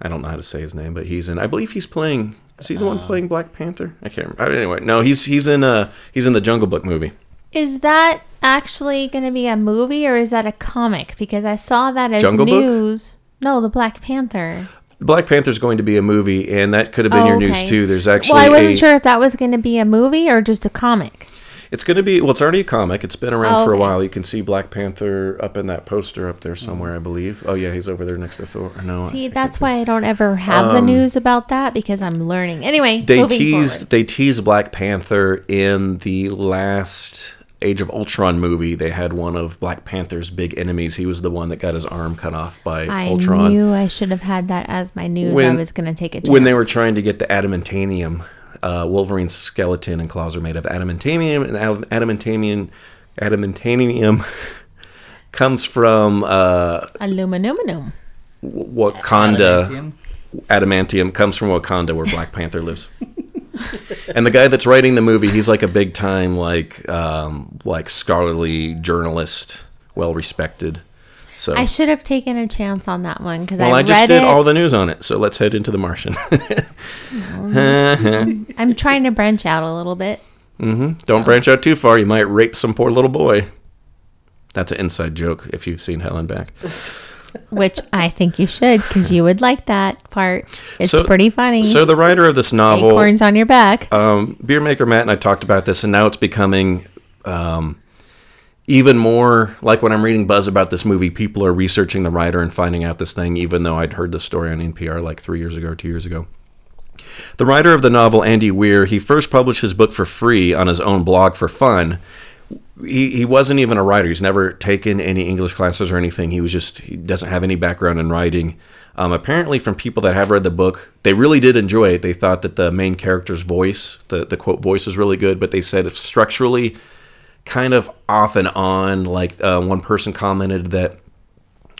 I don't know how to say his name, but he's in. I believe he's playing. Is he the one playing Black Panther? I can't remember. Anyway, no, he's he's in uh he's in the Jungle Book movie. Is that actually going to be a movie or is that a comic? Because I saw that as Jungle Book? news. No, the Black Panther. Black Panther's going to be a movie, and that could have been Oh, your news too. There's actually Well, I wasn't a, sure if that was going to be a movie or just a comic. It's going to be well. It's already a comic. It's been around Oh, for a okay. while. You can see Black Panther up in that poster up there somewhere, I believe. Oh yeah, he's over there next to Thor. No, See, can't that's see. why I don't ever have the news about that because I'm learning. Anyway, Um, they teased forward. they teased Black Panther in the last Age of Ultron movie. They had one of Black Panther's big enemies. He was the one that got his arm cut off by I Ultron. I knew I should have had that as my news. I When- was going to take a chance. when they were trying to get the adamantium, uh, Wolverine's skeleton and claws are made of adamantium, and adamantium, adamantium comes from uh, Aluminum. Wakanda. Adamantium? Adamantium comes from Wakanda, where Black Panther lives. and the guy that's writing the movie, he's like a big time, like um, like scholarly journalist, well respected. So I should have taken a chance on that one because well, I, I just did it. all the news on it. So let's head into The Martian. I'm trying to branch out a little bit. Mm-hmm. Don't branch out too far. You might rape some poor little boy. That's an inside joke if you've seen Hell and Back. Which I think you should because you would like that part. It's So- pretty funny. So the writer of this novel, Acorns on your back. um, beer maker Matt and I talked about this, and now it's becoming um, even more like when I'm reading buzz about this movie. People are researching the writer and finding out this thing, even though I'd heard the story on NPR like three years ago or two years ago. The writer of the novel, Andy Weir, he first published his book for free on his own blog for fun. He, he wasn't even a writer. He's never taken any English classes or anything. He was just, he doesn't have any background in writing. Um, apparently, from people that have read the book, they really did enjoy it. They thought that the main character's voice, the, the quote voice, was really good, but they said structurally, kind of off and on. Like uh, one person commented that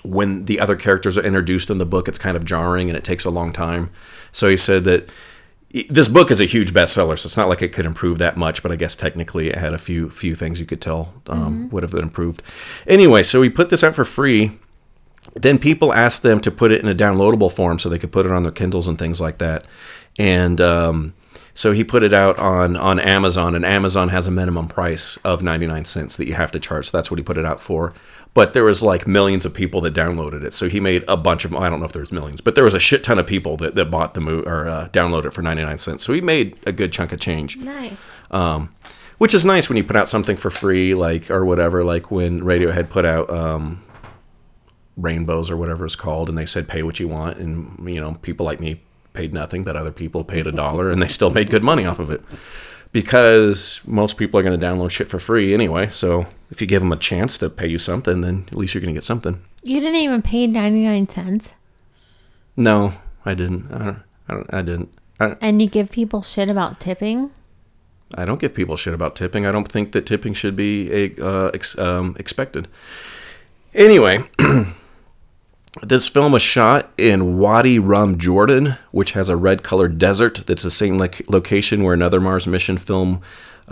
when the other characters are introduced in the book, it's kind of jarring and it takes a long time. So he said that this book is a huge bestseller, so it's not like it could improve that much. But I guess technically, it had a few few things you could tell um, would have been improved. Anyway, so we put this out for free. Then people asked them to put it in a downloadable form so they could put it on their Kindles and things like that. And um, so he put it out on on Amazon, and Amazon has a minimum price of ninety nine cents that you have to charge. So that's what he put it out for. But there was like millions of people that downloaded it, so he made a bunch of. I don't know if there's millions, but there was a shit ton of people that, that bought the movie or uh, downloaded it for ninety nine cents. So he made a good chunk of change nice. um, which is nice when you put out something for free, like or whatever. Like when Radiohead put out um, Rainbows or whatever it's called, and they said pay what you want, and you know people like me paid nothing, but other people paid a dollar, and they still made good money off of it because most people are going to download shit for free anyway. So if you give them a chance to pay you something, then at least you're going to get something. You didn't even pay 99 cents No, I didn't. I don't. I, don't, I didn't. I, and you give people shit about tipping? I don't give people shit about tipping. I don't think that tipping should be a, uh, ex, um, expected. Anyway, this film was shot in Wadi Rum, Jordan, which has a red colored desert. That's the same like location where another Mars mission film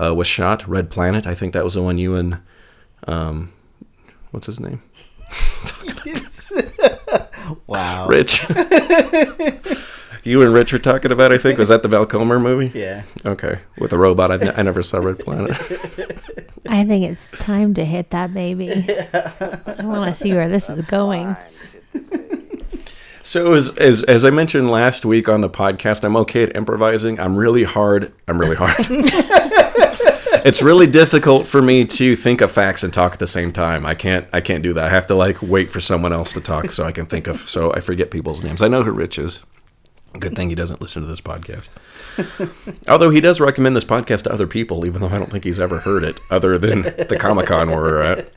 uh, was shot, Red Planet. I think that was the one you and um, what's his name, Wow. Rich. you and Rich were talking about. I think was that the Val Kilmer movie. Yeah. Okay, with a robot. I, I never saw Red Planet. I think it's time to hit that baby. I want to see where this is going. So as, as as I mentioned last week on the podcast, I'm okay at improvising. I'm really hard. I'm really hard. it's really difficult for me to think of facts and talk at the same time. I can't I can't do that. I have to like wait for someone else to talk so I can think of so I forget people's names. I know who Rich is. Good thing he doesn't listen to this podcast. Although he does recommend this podcast to other people, even though I don't think he's ever heard it, other than the Comic Con where we're at.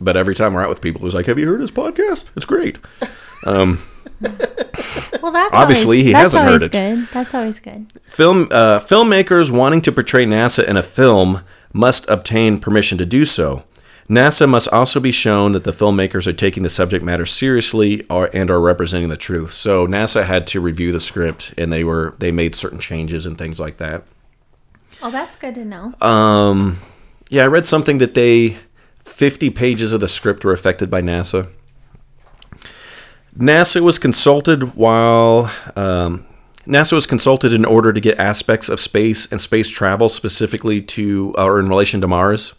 But every time we're out with people, he's like, "Have you heard his podcast? It's great." Um, Well, that's Obviously, always, he that's hasn't heard it. Good. That's always good. Film uh, filmmakers wanting to portray NASA in a film must obtain permission to do so. NASA must also be shown that the filmmakers are taking the subject matter seriously or, and are representing the truth. So NASA had to review the script, and they were they made certain changes and things like that. Oh, that's good to know. Um, yeah, I read something that they 50 pages of the script were affected by NASA. NASA was consulted while um, NASA was consulted in order to get aspects of space and space travel specifically to or in relation to Mars.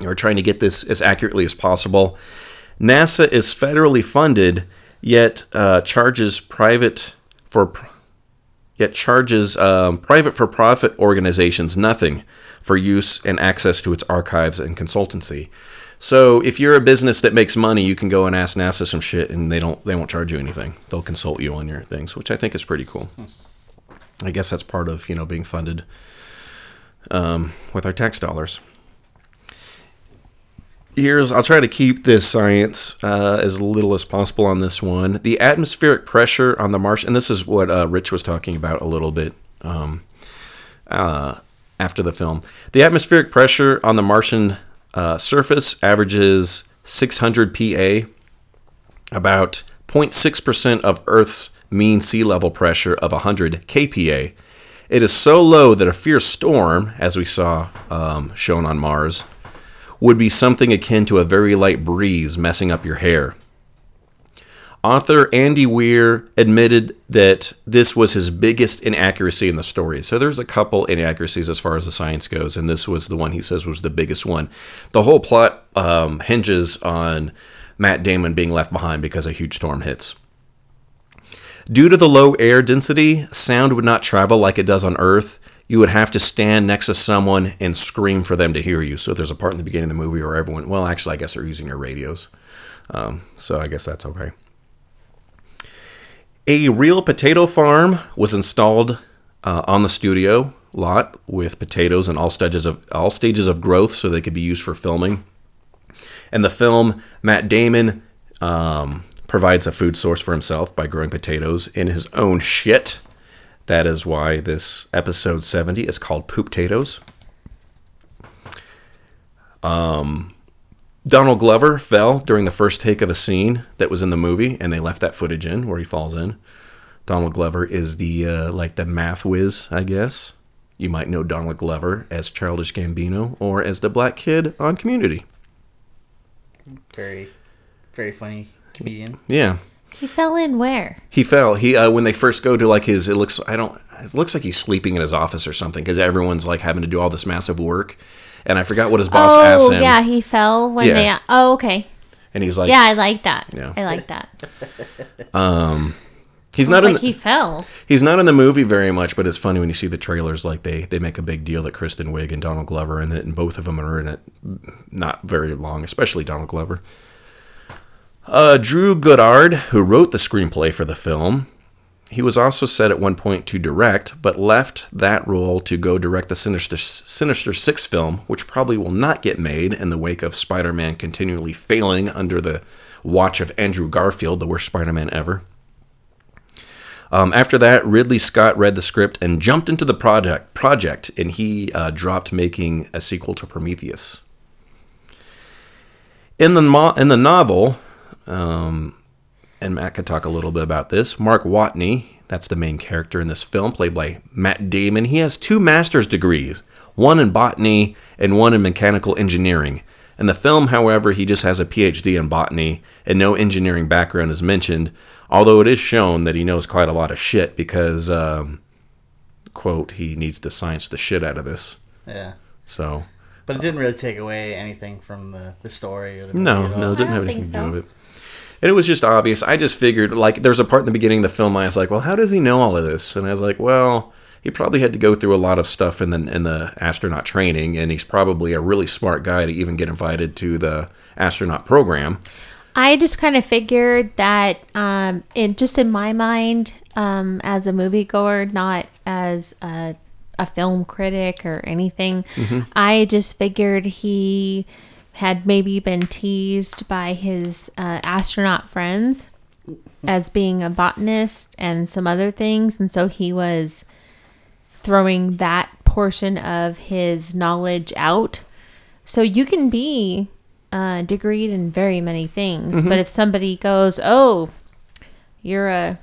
Were trying to get this as accurately as possible. NASA is federally funded, yet uh, charges private for yet charges um, private for profit organizations nothing for use and access to its archives and consultancy. So if you're a business that makes money, you can go and ask NASA some shit, and they don't they won't charge you anything. They'll consult you on your things, which I think is pretty cool. I guess that's part of you know being funded um, with our tax dollars. Here's I'll try to keep this science uh, as little as possible on this one. The atmospheric pressure on the Martian, and this is what uh, Rich was talking about a little bit um, uh, after the film. The atmospheric pressure on the Martian uh, surface averages 600 pa, about 0.6% of Earth's mean sea level pressure of 100 kPa. It is so low that a fierce storm, as we saw um, shown on Mars, would be something akin to a very light breeze messing up your hair. Author Andy Weir admitted that this was his biggest inaccuracy in the story. So there's a couple inaccuracies as far as the science goes, and this was the one he says was the biggest one. The whole plot um, hinges on Matt Damon being left behind because a huge storm hits. Due to the low air density, sound would not travel like it does on Earth. You would have to stand next to someone and scream for them to hear you. So there's a part in the beginning of the movie where everyone, well, actually, I guess they're using their radios. Um, so I guess that's okay. A real potato farm was installed uh, on the studio lot with potatoes in all stages of all stages of growth, so they could be used for filming. And the film, Matt Damon um, provides a food source for himself by growing potatoes in his own shit. That is why this episode 70 is called Poop Potatoes. Um, Donald Glover fell during the first take of a scene that was in the movie, and they left that footage in where he falls in. Donald Glover is the uh, like the math whiz, I guess. You might know Donald Glover as Childish Gambino or as the black kid on Community. Very, very funny comedian. Yeah, He fell in where? he fell. He uh, when they first go to like his, it looks I don't. It looks like he's sleeping in his office or something because everyone's like having to do all this massive work, and I forgot what his boss oh, asked him. Oh, yeah, he fell when Yeah. they. Oh, okay. and he's like, yeah, I like that. Yeah. I like that. Um, he's not in the, he fell. He's not in the movie very much, but it's funny when you see the trailers. Like they they make a big deal that Kristen Wiig and Donald Glover are in it, and both of them are in it. Not very long, especially Donald Glover. Uh, Drew Goddard, who wrote the screenplay for the film, he was also set at one point to direct, but left that role to go direct the Sinister Sinister Six film, which probably will not get made in the wake of Spider-Man continually failing under the watch of Andrew Garfield, the worst Spider-Man ever. Um, after that, Ridley Scott read the script and jumped into the project. Project, and he uh, dropped making a sequel to Prometheus. In the mo- in the novel, um, and Matt could talk a little bit about this. Mark Watney, that's the main character in this film, played by Matt Damon. He has two master's degrees, one in botany and one in mechanical engineering. In the film, however, he just has a PhD in botany and no engineering background is mentioned, although it is shown that he knows quite a lot of shit because, um, quote, he needs to science the shit out of this. Yeah. So, But it didn't really take away anything from the, the story or the movie no, at all. no, it didn't have don't anything to think do with it. And it was just obvious. I just figured, like, there's a part in the beginning of the film. I was like, well, how does he know all of this? And I was like, well, he probably had to go through a lot of stuff in the in the astronaut training, and he's probably a really smart guy to even get invited to the astronaut program. I just kind of figured that, um, in just in my mind, um, as a moviegoer, not as a, a film critic or anything, I just figured he had maybe been teased by his uh, astronaut friends as being a botanist and some other things, and so he was throwing that portion of his knowledge out. So you can be uh, degreed in very many things, but if somebody goes, "Oh, you're a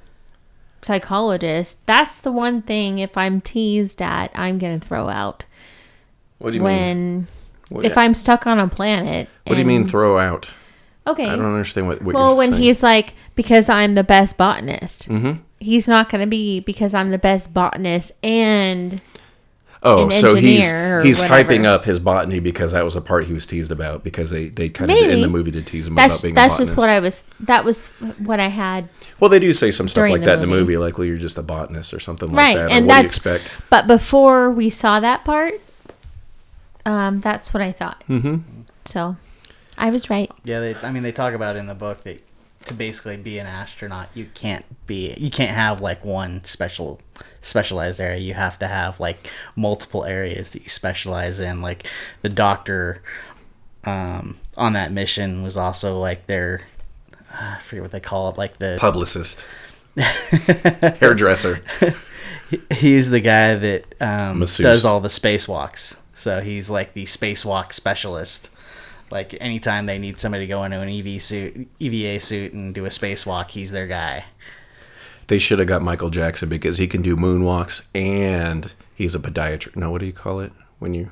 psychologist," that's the one thing. If I'm teased at, I'm gonna throw out What do you mean? What, if I'm stuck on a planet. what do you mean throw out? Okay. I don't understand what. what well, when saying. he's like, because I'm the best botanist, Mm-hmm. he's not going to be because I'm the best botanist and oh, an so he's he's whatever. hyping up his botany because that was a part he was teased about because they they kind of in the movie to tease him that's about being that's just what I was. That was what I had. well, they do say some stuff like that in the movie. movie, like, "Well, you're just a botanist" or something like that. or, and that's. do you expect? But before we saw that part, um, that's what I thought. Mm-hmm. So, I was right. Yeah, they. I mean, they talk about it in the book that to basically be an astronaut, you can't be. You can't have like one special specialized area. You have to have like multiple areas that you specialize in. Like the doctor um, on that mission was also like their. uh, I forget what they call it. Like the Publicist, hairdresser. he's the guy that um, does all the spacewalks. So he's like the spacewalk specialist. Like anytime they need somebody to go into an EV suit, EVA suit, and do a spacewalk, he's their guy. They should have got Michael Jackson because he can do moonwalks and he's a podiatrist. No, what do you call it when you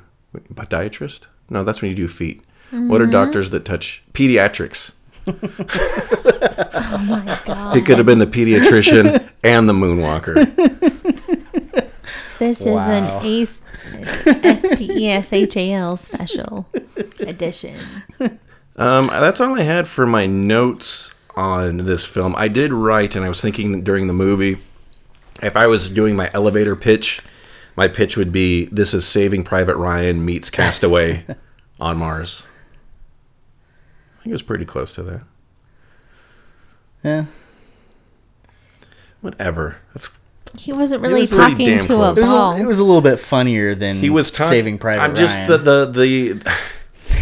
podiatrist? No, that's when you do feet. What are mm-hmm. doctors that touch pediatrics? Oh my god! He could have been the pediatrician and the moonwalker. This Wow. is an Ace S P E S H A L special edition. Um, that's all I had for my notes on this film. I did write, and I was thinking during the movie, if I was doing my elevator pitch, my pitch would be: "This is Saving Private Ryan meets Castaway on Mars." I think it was pretty close to that. Yeah. Whatever. That's He wasn't really was talking damn to close. a It was, a, it was a little bit funnier than he was talking. Saving Private I'm just Ryan. the the the.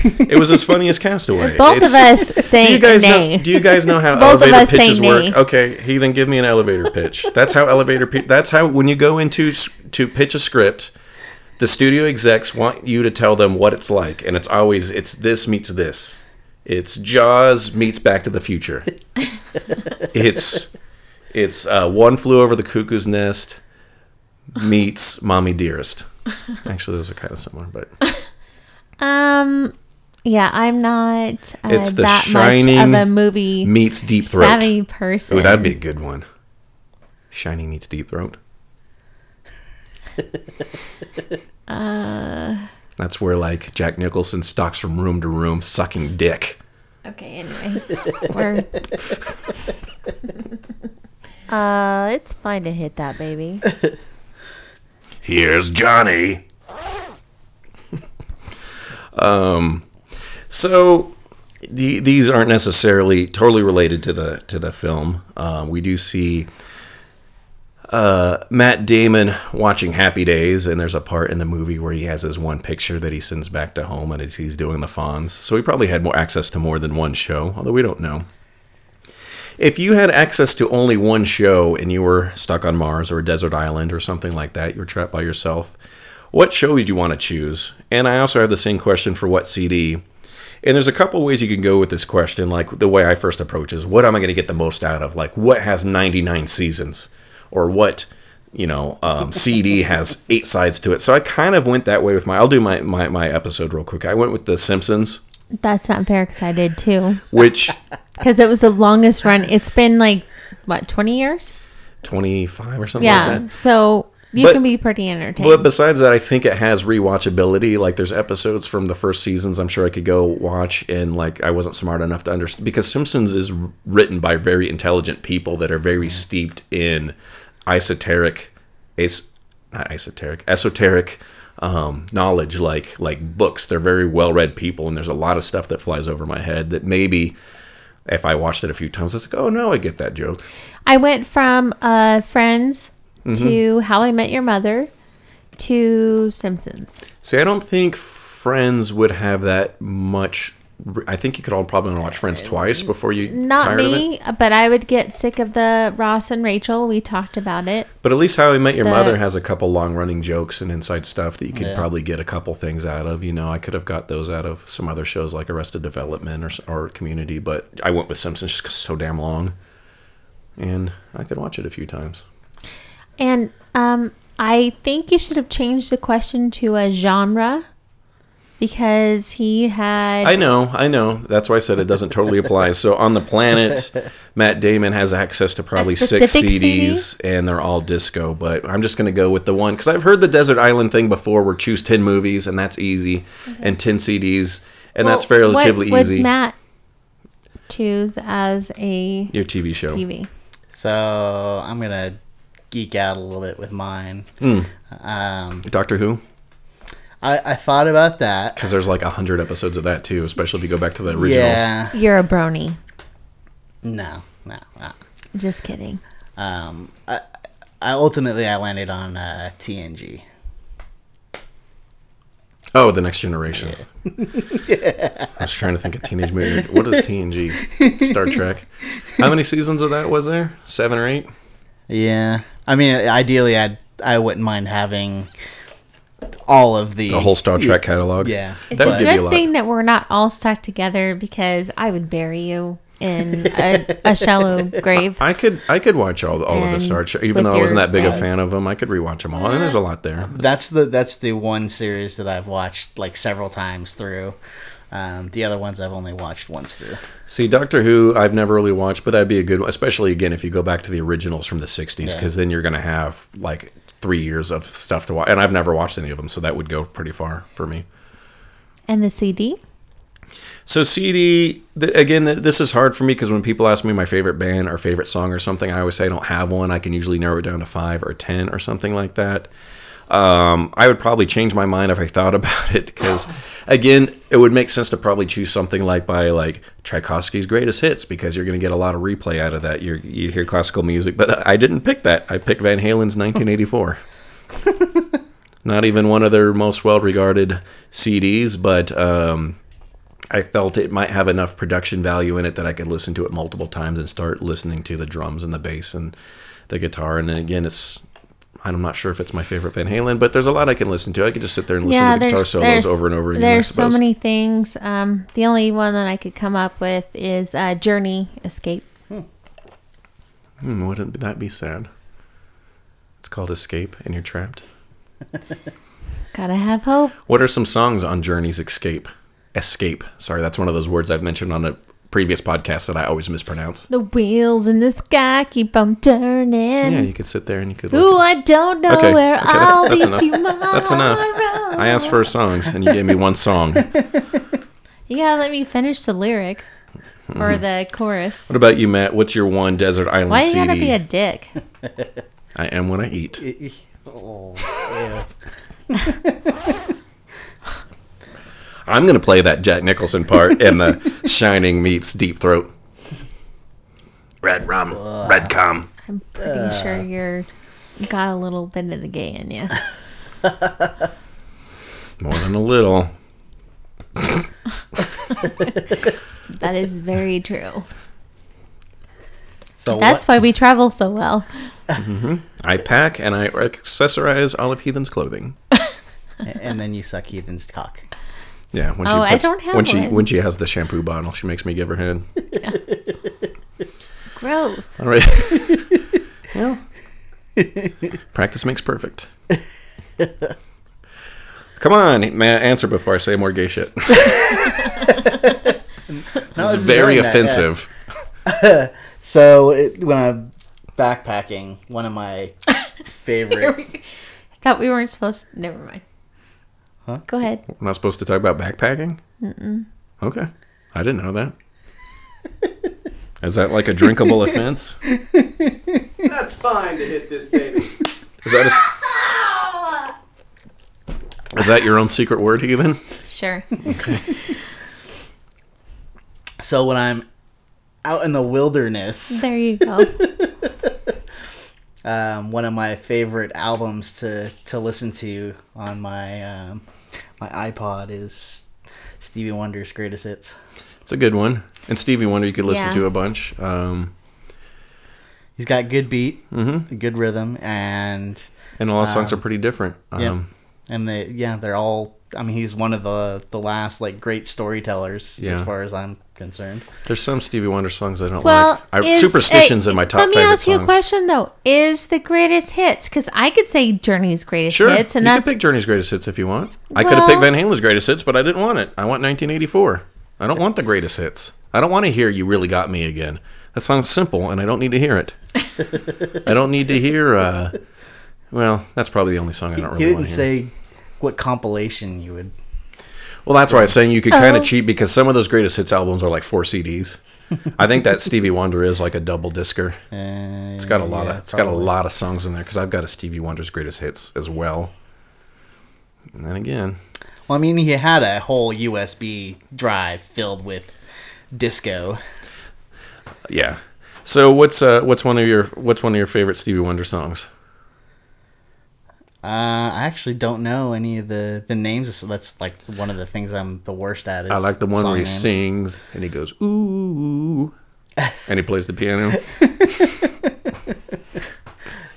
it was as funny as Castaway. Both It's- of us say Do you guys nay. know? Do you guys know how Both elevator pitches work? nay. Okay, he then give me an elevator pitch. That's how elevator. Pi- that's how when you go into to pitch a script, the studio execs want you to tell them what it's like, and it's always it's this meets this. It's Jaws meets Back to the Future. it's it's uh, one flew over the cuckoo's nest meets Mommy Dearest. Actually, those are kind of similar, but Um, yeah, I'm not uh, It's The that Shining much of a movie meets Deep Throat. savvy person. Ooh, that'd be a good one. Shining meets Deep Throat. Uh. That's where like Jack Nicholson stalks from room to room sucking dick. Okay, anyway, we're. Uh, it's fine to hit that baby. Here's Johnny. um, so the, these aren't necessarily totally related to the to the film. Uh, we do see uh, Matt Damon watching Happy Days, and there's a part in the movie where he has his one picture that he sends back to home, and he's doing the Fonz. So he probably had more access to more than one show, although we don't know. If you had access to only one show and you were stuck on Mars or a desert island or something like that, you were trapped by yourself, what show would you want to choose? And I also have the same question for what CD. And there's a couple ways you can go with this question. Like the way I first approach is, what am I going to get the most out of? Like, what has 99 seasons? Or what, you know, um, CD has eight sides to it. So I kind of went that way with my. I'll do my, my, my episode real quick. I went with The Simpsons, That's not fair because I did too. which Because it was the longest run. It's been like what twenty years? 25 or something Yeah. like that. So you But- can be pretty entertained. But besides that, I think it has rewatchability. Like there's episodes from the first seasons I'm sure I could go watch, and like I wasn't smart enough to understand because Simpsons is written by very intelligent people that are very steeped in esoteric, es- not esoteric, esoteric um, knowledge, like like books. They're very well read people, and there's a lot of stuff that flies over my head that maybe if I watched it a few times, I was like, oh no, I get that joke. I went from uh, Friends Mm-hmm. to How I Met Your Mother to Simpsons. See, I don't think Friends would have that much. I think you could all probably watch Friends twice before you Not tired of it. me, but I would get sick of the Ross and Rachel. We talked about it. But at least How I Met Your The- Mother has a couple long running jokes and inside stuff that you could Yeah. probably get a couple things out of. You know, I could have got those out of some other shows like Arrested Development or, or Community, but I went with Simpsons just 'cause it's so damn long. And I could watch it a few times. And um, I think you should have changed the question to a genre because he had. I know, I know. That's why I said it doesn't totally apply. So on the planet, Matt Damon has access to probably six specific CDs, and they're all disco. But I'm just going to go with the one because I've heard the Desert Island thing before, where choose ten movies, and that's easy, and ten CDs, and that's Well, relatively what easy. Matt choose as a Your TV show. TV? So I'm gonna geek out a little bit with mine. Hmm. Um, Doctor Who, I, I thought about that. because there's like a hundred episodes of that too, especially if you go back to the originals. Yeah. You're a brony. No, no, no. Just kidding. Um, I, I ultimately I landed on uh, TNG. Oh, the Next Generation. I was trying to think of teenage movie. What is TNG? Star Trek. How many seasons of that was there? Seven or eight? Yeah, I mean, ideally, I I wouldn't mind having all of the The whole Star Trek catalog. Yeah, It's That a would give you a good lot. thing that we're not all stuck together because I would bury you in a, a shallow grave. I could I could watch all all of the And Star Trek, even with though I wasn't your that big a bed. fan of them. I could rewatch them all, and there's a lot there. that's the that's the one series that I've watched like several times through. Um, the other ones I've only watched once through. See, Doctor Who, I've never really watched, but that'd be a good one, especially again if you go back to the originals from the '60s, Yeah. because then you're gonna have like three years of stuff to watch, and I've never watched any of them, so that would go pretty far for me. And the CD? So CD, th- again, th- this is hard for me because when people ask me my favorite band or favorite song or something, I always say I don't have one. I can usually narrow it down to five or ten or something like that. Um, I would probably change my mind if I thought about it because, again, it would make sense to probably choose something like by like Tchaikovsky's greatest hits because you're going to get a lot of replay out of that. you you hear classical music, but I didn't pick that. I picked Van Halen's 1984. Not even one of their most well-regarded CDs, but um, I felt it might have enough production value in it that I could listen to it multiple times and start listening to the drums and the bass and the guitar. And again, it's I'm not sure if it's my favorite Van Halen, but there's a lot I can listen to. I could just sit there and listen yeah, to the guitar solos over and over again. There's so many things. Um, the only one that I could come up with is uh, Journey Escape. Hmm, wouldn't that be sad? It's called Escape, and you're trapped. Gotta have hope. What are some songs on Journey's Escape? Escape. Sorry, that's one of those words I've mentioned on a previous podcast that I always mispronounce. The wheels in the sky keep on turning. Yeah, you could sit there and you could. Ooh, look I don't know Okay, where okay, that's- I'll that's be enough. tomorrow. That's enough. I asked for songs, and you gave me one song. You gotta let me finish the lyric or the chorus. What about you, Matt? What's your one desert island Why you CD? gotta be a dick? I am what I eat. oh, I'm gonna play that Jack Nicholson part in the Shining meets Deep Throat. Red rum, red cum. I'm pretty sure you're got a little bit of the gay in you. More than a little. That is very true. So That's what, why we travel so well. Mm-hmm. I pack and I accessorize all of Heathen's clothing. and then you suck heathen's cock. Yeah, when Oh, I don't have when she when she has the shampoo bottle, she makes me give her head. Gross. All right. well, practice makes perfect. Come on, Matt, answer before I say more gay shit. No, It's very offensive. So it, when I'm backpacking, one of my favorite. I thought we weren't supposed to. Never mind. Huh? Go ahead. We're not supposed to talk about backpacking? Mm-mm. Okay. I didn't know that. Is that like a drinkable offense? That's fine to hit this baby. Is that a, Is that your own secret word, heathen? Sure. Okay. So when I'm out in the wilderness. There you go. um, one of my favorite albums to to listen to on my um, my iPod is Stevie Wonder's Greatest Hits. It's a good one. And Stevie Wonder, you could listen Yeah. to a bunch. Um, He's got good beat, Mhm. good rhythm, and and all the songs Um, are pretty different. Um, yeah, and they yeah they're all. I mean, he's one of the the last like great storytellers Yeah. as far as I'm concerned. There's some Stevie Wonder songs I don't Well, like. I, is- Superstitions uh, in my top Let me favorite ask you a question though: Is the greatest hits? Because I could say Journey's greatest Sure, hits, and you that's could pick Journey's greatest hits if you want. I could have picked Van Halen's greatest hits, but I didn't want it. I want 1984. I don't want the greatest hits. I don't want to hear "You Really Got Me" again. That song's simple, and I don't need to hear it. I don't need to hear. Uh, well, that's probably the only song I don't really want didn't to hear. say what compilation you would. Well, that's why I was saying you could kind Oh. of cheat because some of those greatest hits albums are like four CDs. I think that Stevie Wonder is like a double discer. Uh, It's got a lot yeah, of it's got a lot of songs in there because I've got a Stevie Wonder's greatest hits as well. And then again, Well, I mean, he had a whole USB drive filled with disco. yeah. So what's uh what's one of your what's one of your favorite Stevie Wonder songs? Uh, I actually don't know any of the the names. That's like one of the things I'm the worst at. Is I like the one where he names. sings and he goes ooh, and he plays the piano.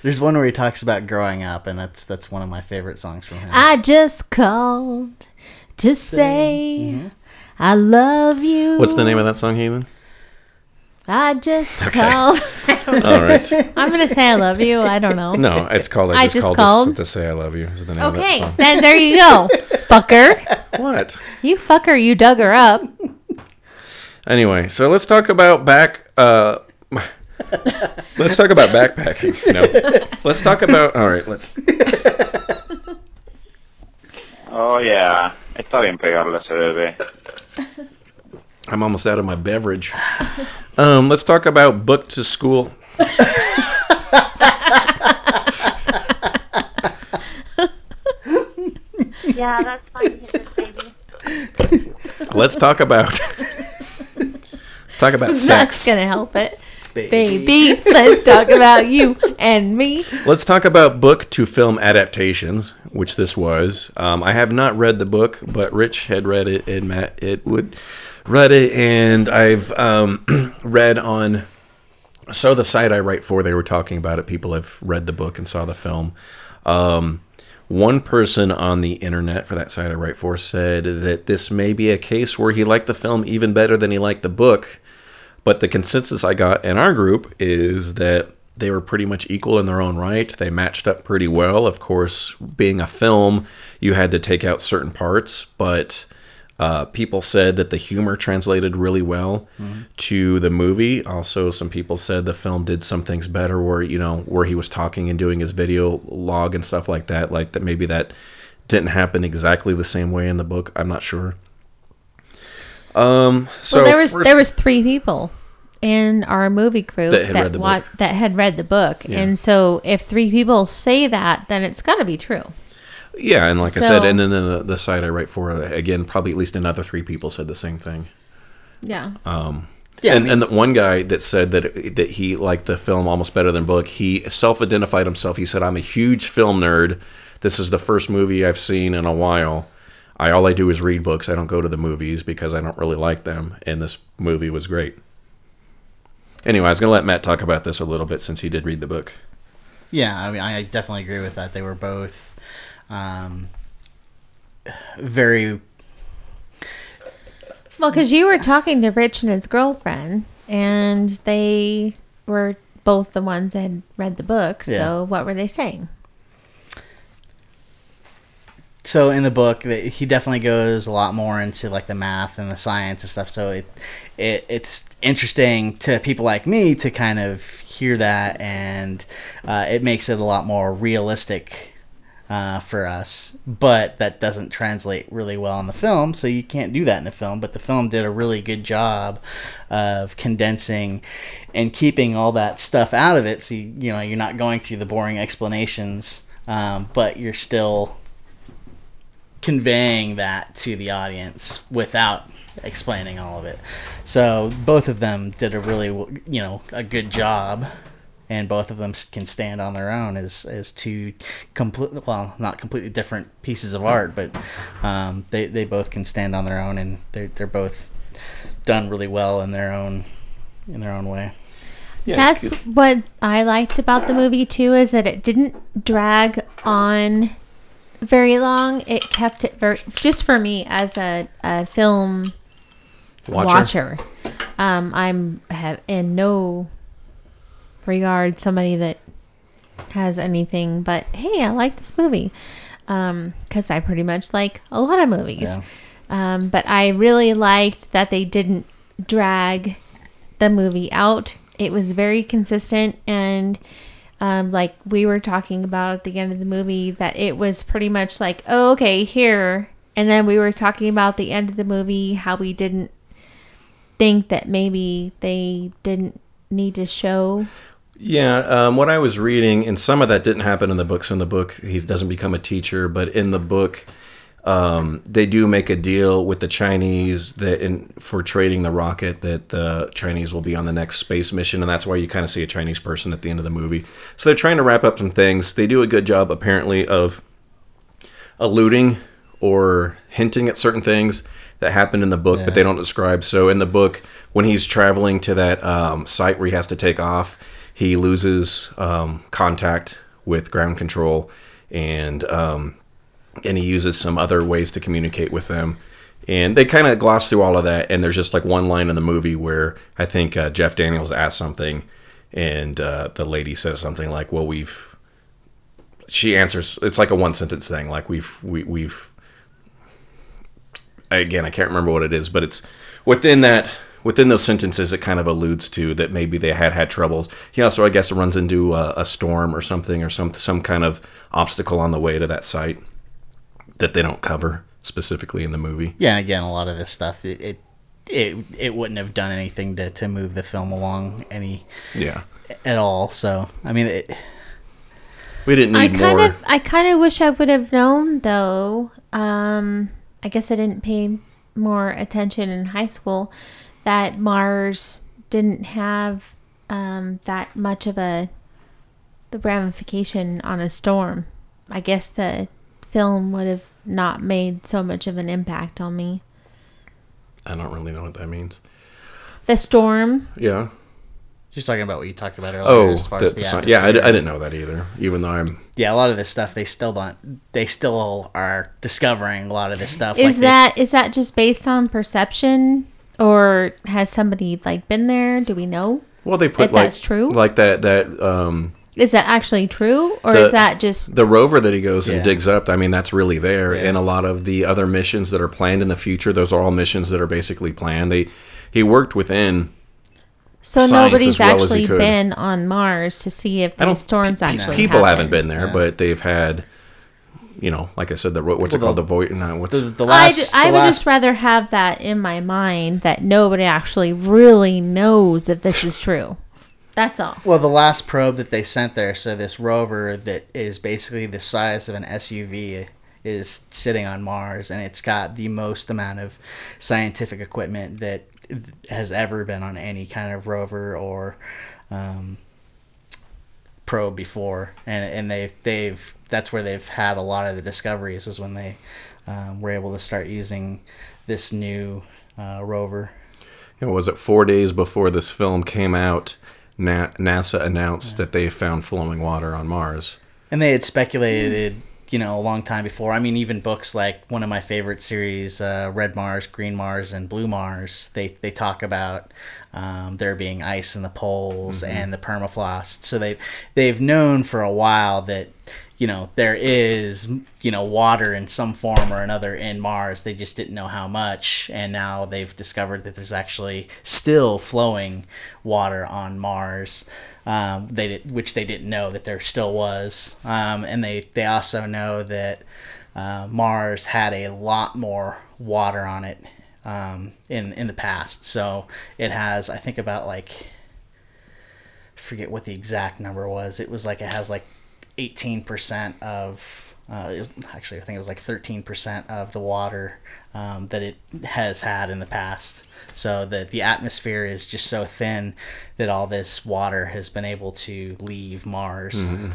There's one where he talks about growing up, and that's that's one of my favorite songs from him. I just called to say I love you. What's the name of that song, Heathen? I just Okay. called. All right. I'm gonna say I love you. I don't know. No, it's called I I just, just called, called? To, to say I love you. Is the name of that Okay, song. then there you go, fucker. What? You fucker, you dug her up. Anyway, so let's talk about back. Uh, let's talk about backpacking. No, let's talk about. All right, let's. Oh yeah, está bien pegarle a ese bebé. I'm almost out of my beverage. Um, let's talk about book to school. Yeah, that's fine. Baby. Let's talk about. let's talk about That's sex. gonna help it, baby. let's talk about you and me. Let's talk about book to film adaptations, which this was. Um, I have not read the book, but Rich had read it, and Matt it would read it, and I've um, read on. So the site I write for, they were talking about it. People have read the book and saw the film. Um, one person on the internet for that site I write for said that this may be a case where he liked the film even better than he liked the book. But the consensus I got in our group is that they were pretty much equal in their own right. They matched up pretty well. Of course, being a film, you had to take out certain parts, but uh, people said that the humor translated really well to the movie. Also, some people said the film did some things better, where you know where he was talking and doing his video log and stuff like that. Like that, maybe that didn't happen exactly the same way in the book. I'm not sure. Um. So well, there was first- there was three people in our movie group That had read the wa- book. that had read the book, Yeah. and so if three people say that, then it's got to be true. Yeah, and like I said, and then the, the site I write for, again, probably at least another three people said the same thing. Yeah. Um, Yeah, I and, mean- and the one guy that said that that he liked the film almost better than book, he self-identified himself. He said, "I'm a huge film nerd. This is the first movie I've seen in a while. I all I do is read books. I don't go to the movies because I don't really like them. And this movie was great." Anyway, I was going to let Matt talk about this a little bit since he did read the book. Yeah, I mean, I definitely agree with that. They were both um, very. Well, because you were talking to Rich and his girlfriend, and they were both the ones that had read the book. So Yeah. what were they saying? So in the book, he definitely goes a lot more into like the math and the science and stuff. So it, it it's interesting to people like me to kind of hear that, and uh, it makes it a lot more realistic uh, for us. But that doesn't translate really well in the film, so you can't do that in the film. But the film did a really good job of condensing and keeping all that stuff out of it. So you, you know you're not going through the boring explanations, um, but you're still conveying that to the audience without explaining all of it. So both of them did a really you know a good job, and both of them can stand on their own as as two complete well not completely different pieces of art, but um, they they both can stand on their own, and they're they're both done really well in their own in their own way. That's what I liked about the movie too is that it didn't drag on very long. It kept it very just for me as a, a film Watcher. watcher. Um, I'm have in no regard somebody that has anything but hey, I like this movie because I pretty much like a lot of movies. Um, but I really liked that they didn't drag the movie out. It was very consistent and um, like we were talking about at the end of the movie that it was pretty much like oh okay here and then we were talking about the end of the movie how we didn't think that maybe they didn't need to show Yeah, um, what I was reading, and some of that didn't happen in the book. So in the book, he doesn't become a teacher, but in the book, um, they do make a deal with the Chinese that in, for trading the rocket that the Chinese will be on the next space mission, and that's why you kind of see a Chinese person at the end of the movie. So they're trying to wrap up some things. They do a good job, apparently, of alluding or hinting at certain things that happened in the book, but they don't describe. So in the book, when he's traveling to that um, site where he has to take off, he loses um, contact with ground control, and um, and he uses some other ways to communicate with them. And they kind of gloss through all of that, and there's just like one line in the movie where I think uh, Jeff Daniels asked something, and uh, the lady says something like, "Well, we've." She answers. It's like a one sentence thing. Like we've we, we've. Again, I can't remember what it is, but it's within that within those sentences. It kind of alludes to that maybe they had had troubles. He also, I guess, runs into a, a storm or something, or some some kind of obstacle on the way to that site that they don't cover specifically in the movie. Yeah, again, a lot of this stuff it it it, it wouldn't have done anything to, to move the film along any Yeah. at all. So I mean, it, We didn't I need kind more. of I kind of wish I would have known though. Um, I guess I didn't pay more attention in high school that Mars didn't have um, that much of a the ramification on a storm. I guess the film would have not made so much of an impact on me. I don't really know what that means. The storm, Yeah. She's talking about what you talked about earlier. Oh, as far the, as the, the yeah. I, d- atmosphere. I didn't know that either. Even though I'm yeah, a lot of this stuff they still don't. They still are discovering a lot of this stuff. is like they- that is that just based on perception, or has somebody like been there? Do we know? well. They put If like that's true? like that that um Is that actually true, or The- is that just the rover that he goes and digs up. I mean, that's really there. Yeah. And a lot of the other missions that are planned in the future, those are all missions that are basically planned. They he worked within. so? Nobody's as well actually could. been on Mars to see if I storms pe- actually people happen. haven't been there, Yeah. but they've had. You know, like I said, the ro- what's it called? the- The void. No, what's the, the I, last? d- I the would last just rather have that in my mind that nobody actually really knows if this is true. That's all. Well, the last probe that they sent there, so this rover that is basically the size of an SUV is sitting on Mars, and it's got the most amount of scientific equipment that has ever been on any kind of rover or um, probe before, and and they've they've that's where they've had a lot of the discoveries is when they um, were able to start using this new uh, rover. know, was it four days before this film came out? Na- NASA announced that they found flowing water on Mars. And they had speculated, you know, a long time before. I mean, even books like one of my favorite series, uh, Red Mars, Green Mars, and Blue Mars, they, they talk about um, there being ice in the poles and the permafrost. So they they've known for a while that you know there is you know water in some form or another in Mars. They just didn't know how much, and now they've discovered that there's actually still flowing water on Mars. Um, they did, which they didn't know that there still was, um, and they they also know that uh, Mars had a lot more water on it um, in in the past. So it has, I think, about like I forget what the exact number was. It was like it has like eighteen percent of uh, it was, actually, I think it was like 13% of the water um, that it has had in the past. So that the atmosphere is just so thin that all this water has been able to leave Mars. Mhm.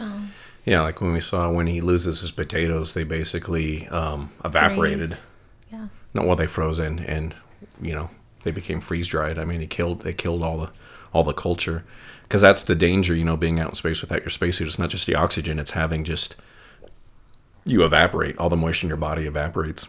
Oh. Yeah, like when we saw when he loses his potatoes, they basically um, evaporated. Freeze. Yeah. No, well, they froze in, and you know they became freeze dried. I mean, they killed they killed all the all the culture because that's the danger. You know, being out in space without your spacesuit. It's not just the oxygen; it's having just you evaporate. All the moisture in your body evaporates.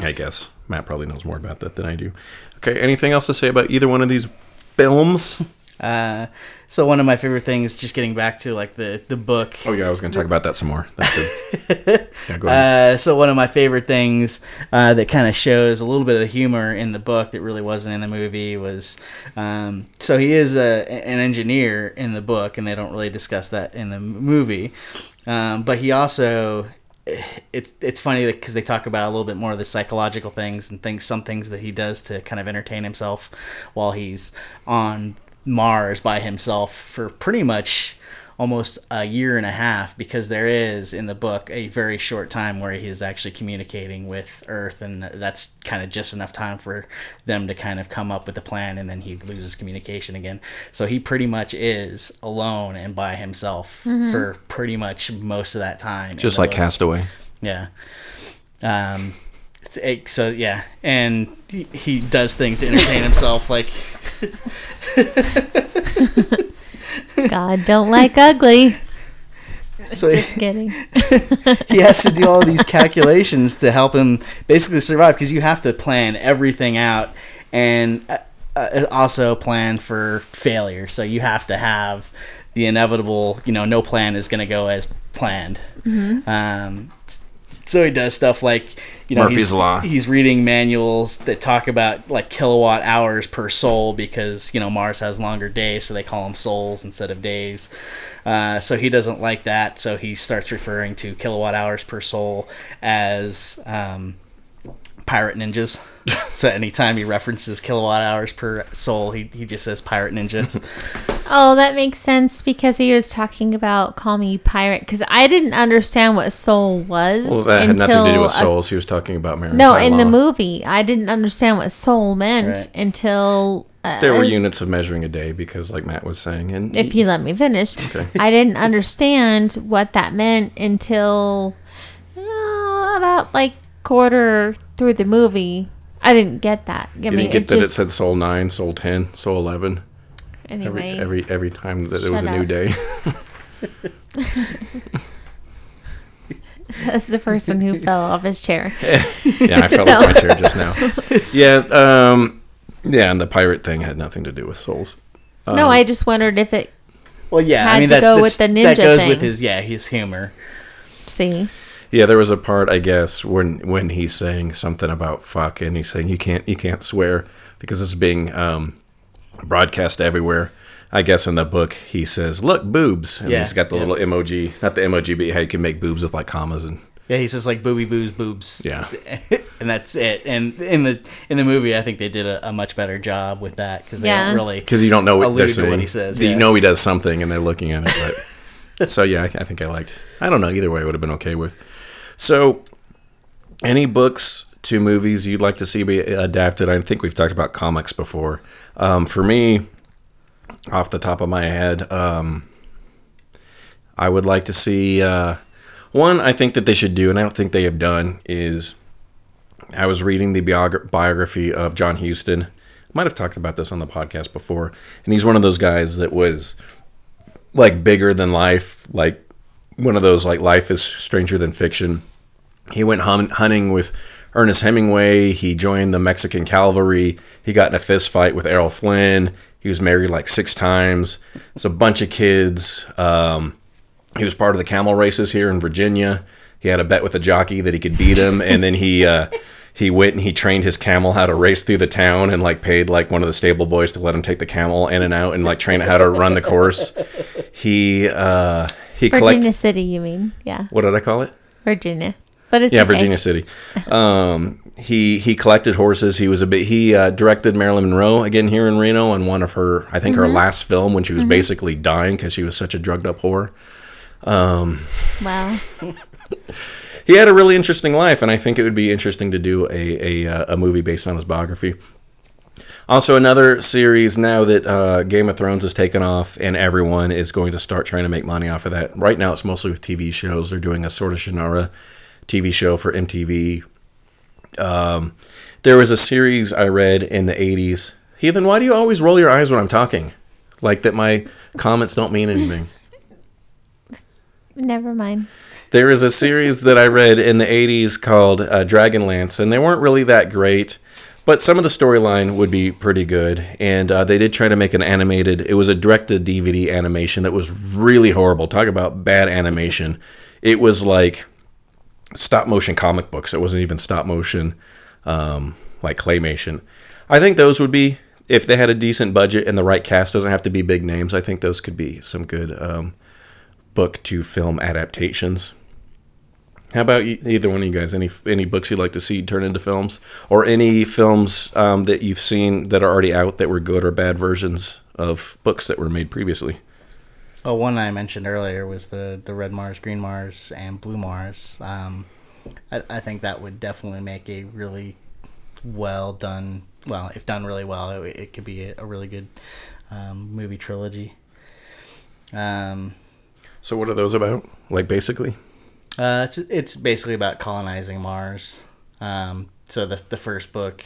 I guess Matt probably knows more about that than I do. Okay, anything else to say about either one of these films? Uh, so one of my favorite things, just getting back to like the the book. Oh yeah, I was going to talk about that some more. That's good. yeah, go ahead. Uh, so one of my favorite things uh, that kind of shows a little bit of the humor in the book that really wasn't in the movie was um, so he is a, an engineer in the book, and they don't really discuss that in the movie. Um, but he also it's it's funny because they talk about a little bit more of the psychological things and things some things that he does to kind of entertain himself while he's on Mars by himself for pretty much almost a year and a half because there is in the book a very short time where he is actually communicating with Earth and that's kind of just enough time for them to kind of come up with a plan and then he loses communication again. So he pretty much is alone and by himself Mhm. for pretty much most of that time. Just like book. Castaway. Yeah. Um, it's- it- so yeah, and he, he does things to entertain himself, like God don't like ugly. So- Just kidding. he has to do all these calculations to help him basically survive because you have to plan everything out and uh, uh, also plan for failure. So you have to have the inevitable. You know, no plan is going to go as planned. Mhm. Um, so he does stuff like you know Murphy's he's, Law. He's reading manuals that talk about like kilowatt hours per sol because you know Mars has longer days, so they call them sols instead of days. Uh, so he doesn't like that, so he starts referring to kilowatt hours per sol as um, pirate ninjas. so anytime he references kilowatt hours per sol, he, he just says pirate ninjas. Oh, that makes sense because he was talking about call me pirate because I didn't understand what sol was. Well, that had nothing to do until with a- sols. He was talking about maritime no, in the movie, I didn't understand what sol meant Right. until uh, There were units of measuring a day because, like Matt was saying, and if you let me finish. Okay. I didn't understand what that meant until uh, about like quarter through the movie. I didn't get that. I you mean, didn't get it that it said sol nine, sol ten, sol eleven. Anyway. every every every time that it was Shut a new up. day. says the person who fell off his chair. yeah, I fell off my chair just now. Yeah, um, yeah, and the pirate thing had nothing to do with sols. no, Um, I just wondered if it. Well, yeah, had I mean to that, go with the that ninja goes thing. with his yeah his humor. See, Yeah, there was a part I guess when when he's saying something about fuck, and he's saying you can't you can't swear because it's being um, broadcast everywhere. I guess in the book he says, "Look, boobs," and Yeah, he's got the yeah. little emoji, not the emoji, but how you can make boobs with like commas and Yeah, he says like booby boos boobs. Yeah. and that's it. And in the in the movie, I think they did a, a much better job with that because they Yeah. don't really because you don't know what they're to saying. what he says. You yeah. know he does something, and they're looking at it. But so yeah, I, I think I liked. I don't know either way. I would have been okay with. So, any books to movies you'd like to see be adapted? I think we've talked about comics before. Um, for me, off the top of my head, um, I would like to see uh, one. I think that they should do, and I don't think they have done is. I was reading the biogra- biography of John Huston. Might have talked about this on the podcast before, and he's one of those guys that was like bigger than life, like one of those like life is stranger than fiction. He went hun- hunting with Ernest Hemingway. He joined the Mexican cavalry. He got in a fist fight with Errol Flynn. He was married like six times. It's a bunch of kids. Um, he was part of the camel races here in Virginia. He had a bet with a jockey that he could beat him, and then he uh, he went and he trained his camel how to race through the town, and like paid like one of the stable boys to let him take the camel in and out, and like train it how to run the course. He uh, he Virginia. City, you mean? Yeah, What did I call it? Virginia. But it's yeah, okay. Virginia City. Um, he he collected horses. He was a bit. He uh, directed Marilyn Monroe again here in Reno on one of her, I think her Mhm. last film when she was Mhm. basically dying because she was such a drugged up whore. Um, Well, he had a really interesting life, and I think it would be interesting to do a a, uh, a movie based on his biography. Also, another series now that uh, Game of Thrones has taken off, and everyone is going to start trying to make money off of that. Right now, it's mostly with TV shows. They're doing a sort of Shannara TV show for MTV. Um, there was a series I read in the 80s. Heathen, why do you always roll your eyes when I'm talking? Like that my comments don't mean anything. never mind. There is a series that I read in the 80s called uh, Dragonlance, and they weren't really that great, but some of the storyline would be pretty good. And uh, they did try to make an animated, it was a direct to DVD animation that was really horrible. Talk about bad animation. It was like stop motion comic books, it wasn't even stop motion, um, like claymation. I think those would be, if they had a decent budget and the right cast, doesn't have to be big names, I think those could be some good um, book to film adaptations. How about you, either one of you guys? Any any books you'd like to see turn into films, or any films um, that you've seen that are already out that were good or bad versions of books that were made previously? Oh, one I mentioned earlier was the the Red Mars, Green Mars, and Blue Mars. Um, I, I think that would definitely make a really well done. Well, if done really well, it, it could be a, a really good um, movie trilogy. Um, So what are those about? Like basically, uh, it's it's basically about colonizing Mars. Um, so the the first book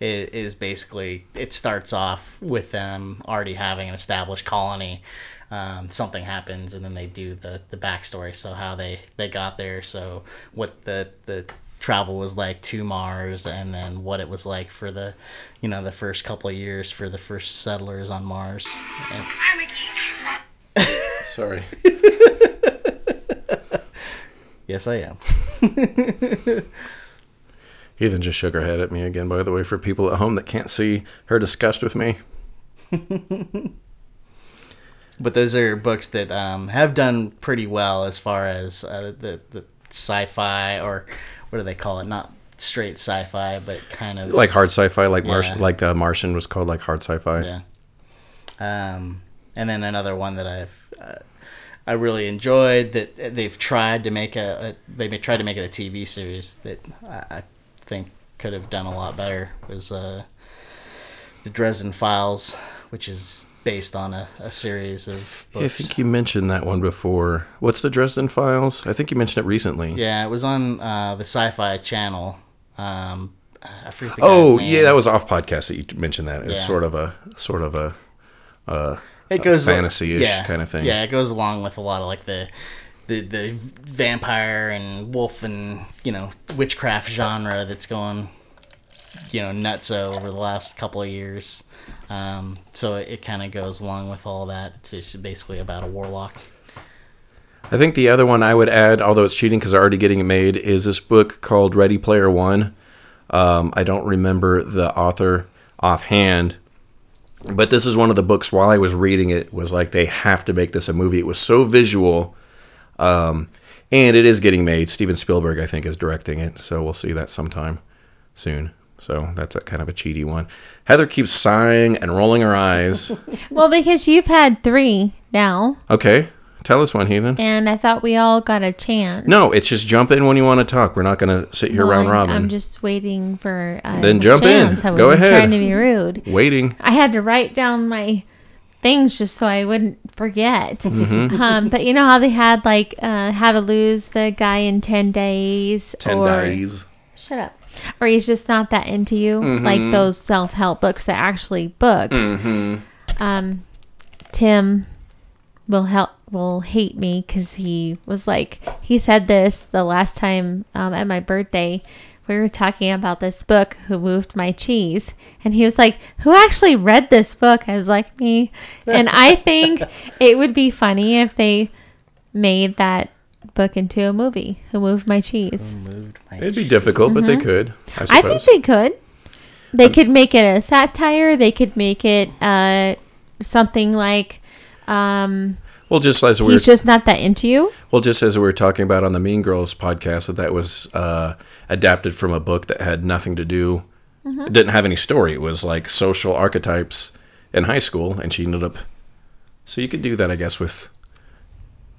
is, is basically it starts off with them already having an established colony. Um, something happens and then they do the the backstory. So how they they got there. So what the the travel was like to Mars and then what it was like for the you know the first couple of years for the first settlers on Mars. And- sorry. yes, I am. Heathen just shook her head at me again. By the way, for people at home that can't see her disgust with me, but those are books that um, have done pretty well as far as uh, the the sci-fi or what do they call it? Not straight sci-fi, but kind of like hard sci-fi, like Mars, Yeah. like the Martian was called like hard sci-fi. Yeah. Um, and then another one that I've uh, I really enjoyed that they've tried to make a, a they tried to make it a TV series that I, I think could have done a lot better was uh, the Dresden Files, which is based on a, a series of books. I think you mentioned that one before. What's the Dresden Files? I think you mentioned it recently. Yeah, it was on uh, the Sci-Fi Channel. Um, I forget the guy's Oh, name. yeah, that was off podcast that you mentioned that. It's Yeah. sort of a sort of a uh, it goes fantasy-ish yeah, kind of thing. Yeah, it goes along with a lot of like the the the vampire and wolf and you know witchcraft genre that's going you know nuts over the last couple of years. Um, so it, it kind of goes along with all that. It's just basically about a warlock. I think the other one I would add, although it's cheating because they're already getting it made, is this book called Ready Player One. Um, I don't remember the author offhand, but this is one of the books. While I was reading it, was like they have to make this a movie. It was so visual, um, and it is getting made. Steven Spielberg, I think, is directing it, so we'll see that sometime soon. So that's a kind of a cheaty one. Heathen keeps sighing and rolling her eyes. Well, because you've had three now, Okay, tell us one, Heathen. and I thought we all got a chance. No, it's just jump in when you want to talk. We're not going to sit here Well, round robin. I'm just waiting for a Then jump in. I Go ahead. Trying to be rude. Waiting. I had to write down my things just so I wouldn't forget. Mhm. Um, but you know how they had like uh, how to lose the guy in ten days. 10 or, days. Shut up. Or he's just not that into you, like Mhm. those self help books that actually books. Mhm. Um, Tim will help will hate me because he was like he said this the last time um, at my birthday we were talking about this book who moved my cheese and he was like who actually read this book i was like me and i think it would be funny if they made that book into a movie who moved my cheese It'd be difficult, but they Mhm. could, I I think suppose. they could. They could make it a satire. They could make it uh, something like, um, well, just as we were, he's just not that into you. well, just as we were talking about on the Mean Girls podcast, that that was uh, adapted from a book that had nothing to do. Mhm. It didn't have any story. It was like social archetypes in high school, and she ended up. So you could do that, I guess, with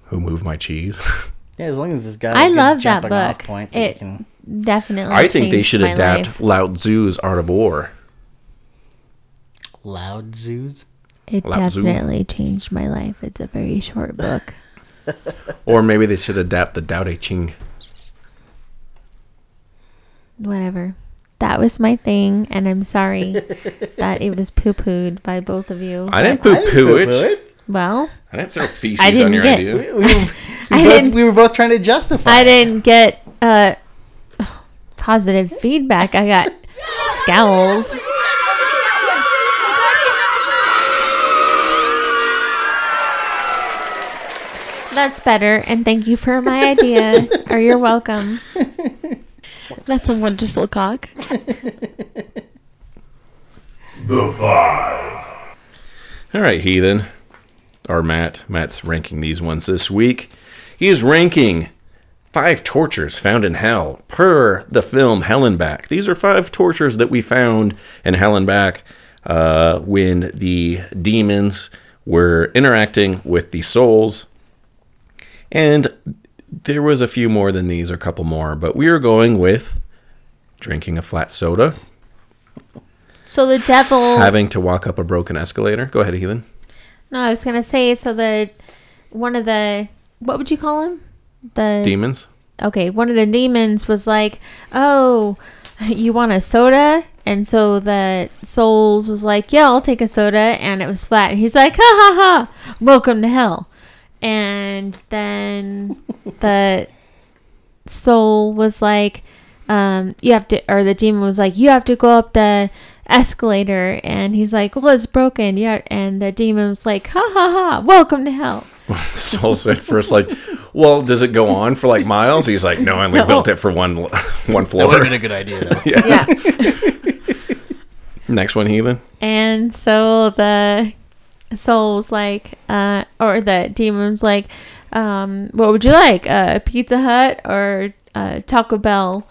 Who moved my cheese? Yeah, as long as this guy. I love that jumping book. Point that It can- definitely. I think they should adapt life. Lao Tzu's Art of War. loud zoos. It Lao Tzu. definitely changed my life. It's a very short book. Or maybe they should adapt the Tao Te Ching. Whatever. That was my thing, and I'm sorry that it was poo pooed by both of you. I didn't poo poo it. Well, I didn't throw I feces didn't on your get- idea. We, we, we, I both, didn't- we were both trying to justify. I didn't get uh, positive feedback. I got scowls. That's better, and thank you for my idea. or you're welcome. That's a wonderful cock. The five. All right, Heathen. Or Matt. Matt's ranking these ones this week. He is ranking five tortures found in hell per the film Hell and Back. These are five tortures that we found in Hell and Back uh, when the demons were interacting with the souls. And there was a few more than these, or a couple more, but we are going with drinking a flat soda, So the devil. having to walk up a broken escalator. Go ahead, Heathen. No, I was gonna say so the one of the what would you call him? The Demons. Okay, one of the demons was like, "Oh, you want a soda?" And so the souls was like, "Yeah, I'll take a soda," and it was flat. And he's like, "Ha ha ha! Welcome to hell." And then the soul was like, um, "You have to," or the demon was like, "You have to go up the." escalator and he's like well it's broken yeah and the demon was like ha ha ha welcome to hell Soul said first, like, well, does it go on for like miles? He's like, no, I only No. built it for one one That floor. would have been a good idea, though. yeah. yeah Next one, Heathen. And so the soul's like, uh, or the demon's like, um, what would you like? Uh, Pizza Hut or uh, Taco Bell?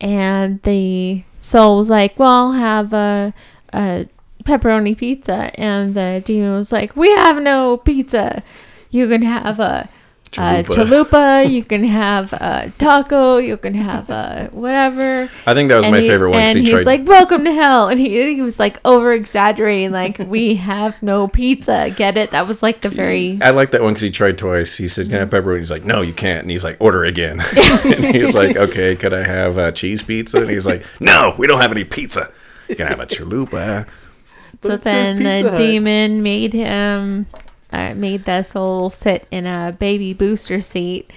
And the soul was like, well, I'll have a, a pepperoni pizza. And the demon was like, we have no pizza. You can have a, a Chalupa. chalupa. You can have a taco. You can have a whatever. I think that was And my he- favorite one 'cause And he he's tried- like, "Welcome to hell," and he he was like over exaggerating, like we have no pizza. Get it? That was like the very I like that one because he tried twice. He said, "Can I have pepperoni?" He's like, "No, you can't." And he's like, "Order again." and he's like, "Okay, could I have a cheese pizza?" And he's like, "No, we don't have any pizza. You can have a chalupa." So then the demon made him, uh, made the soul sit in a baby booster seat,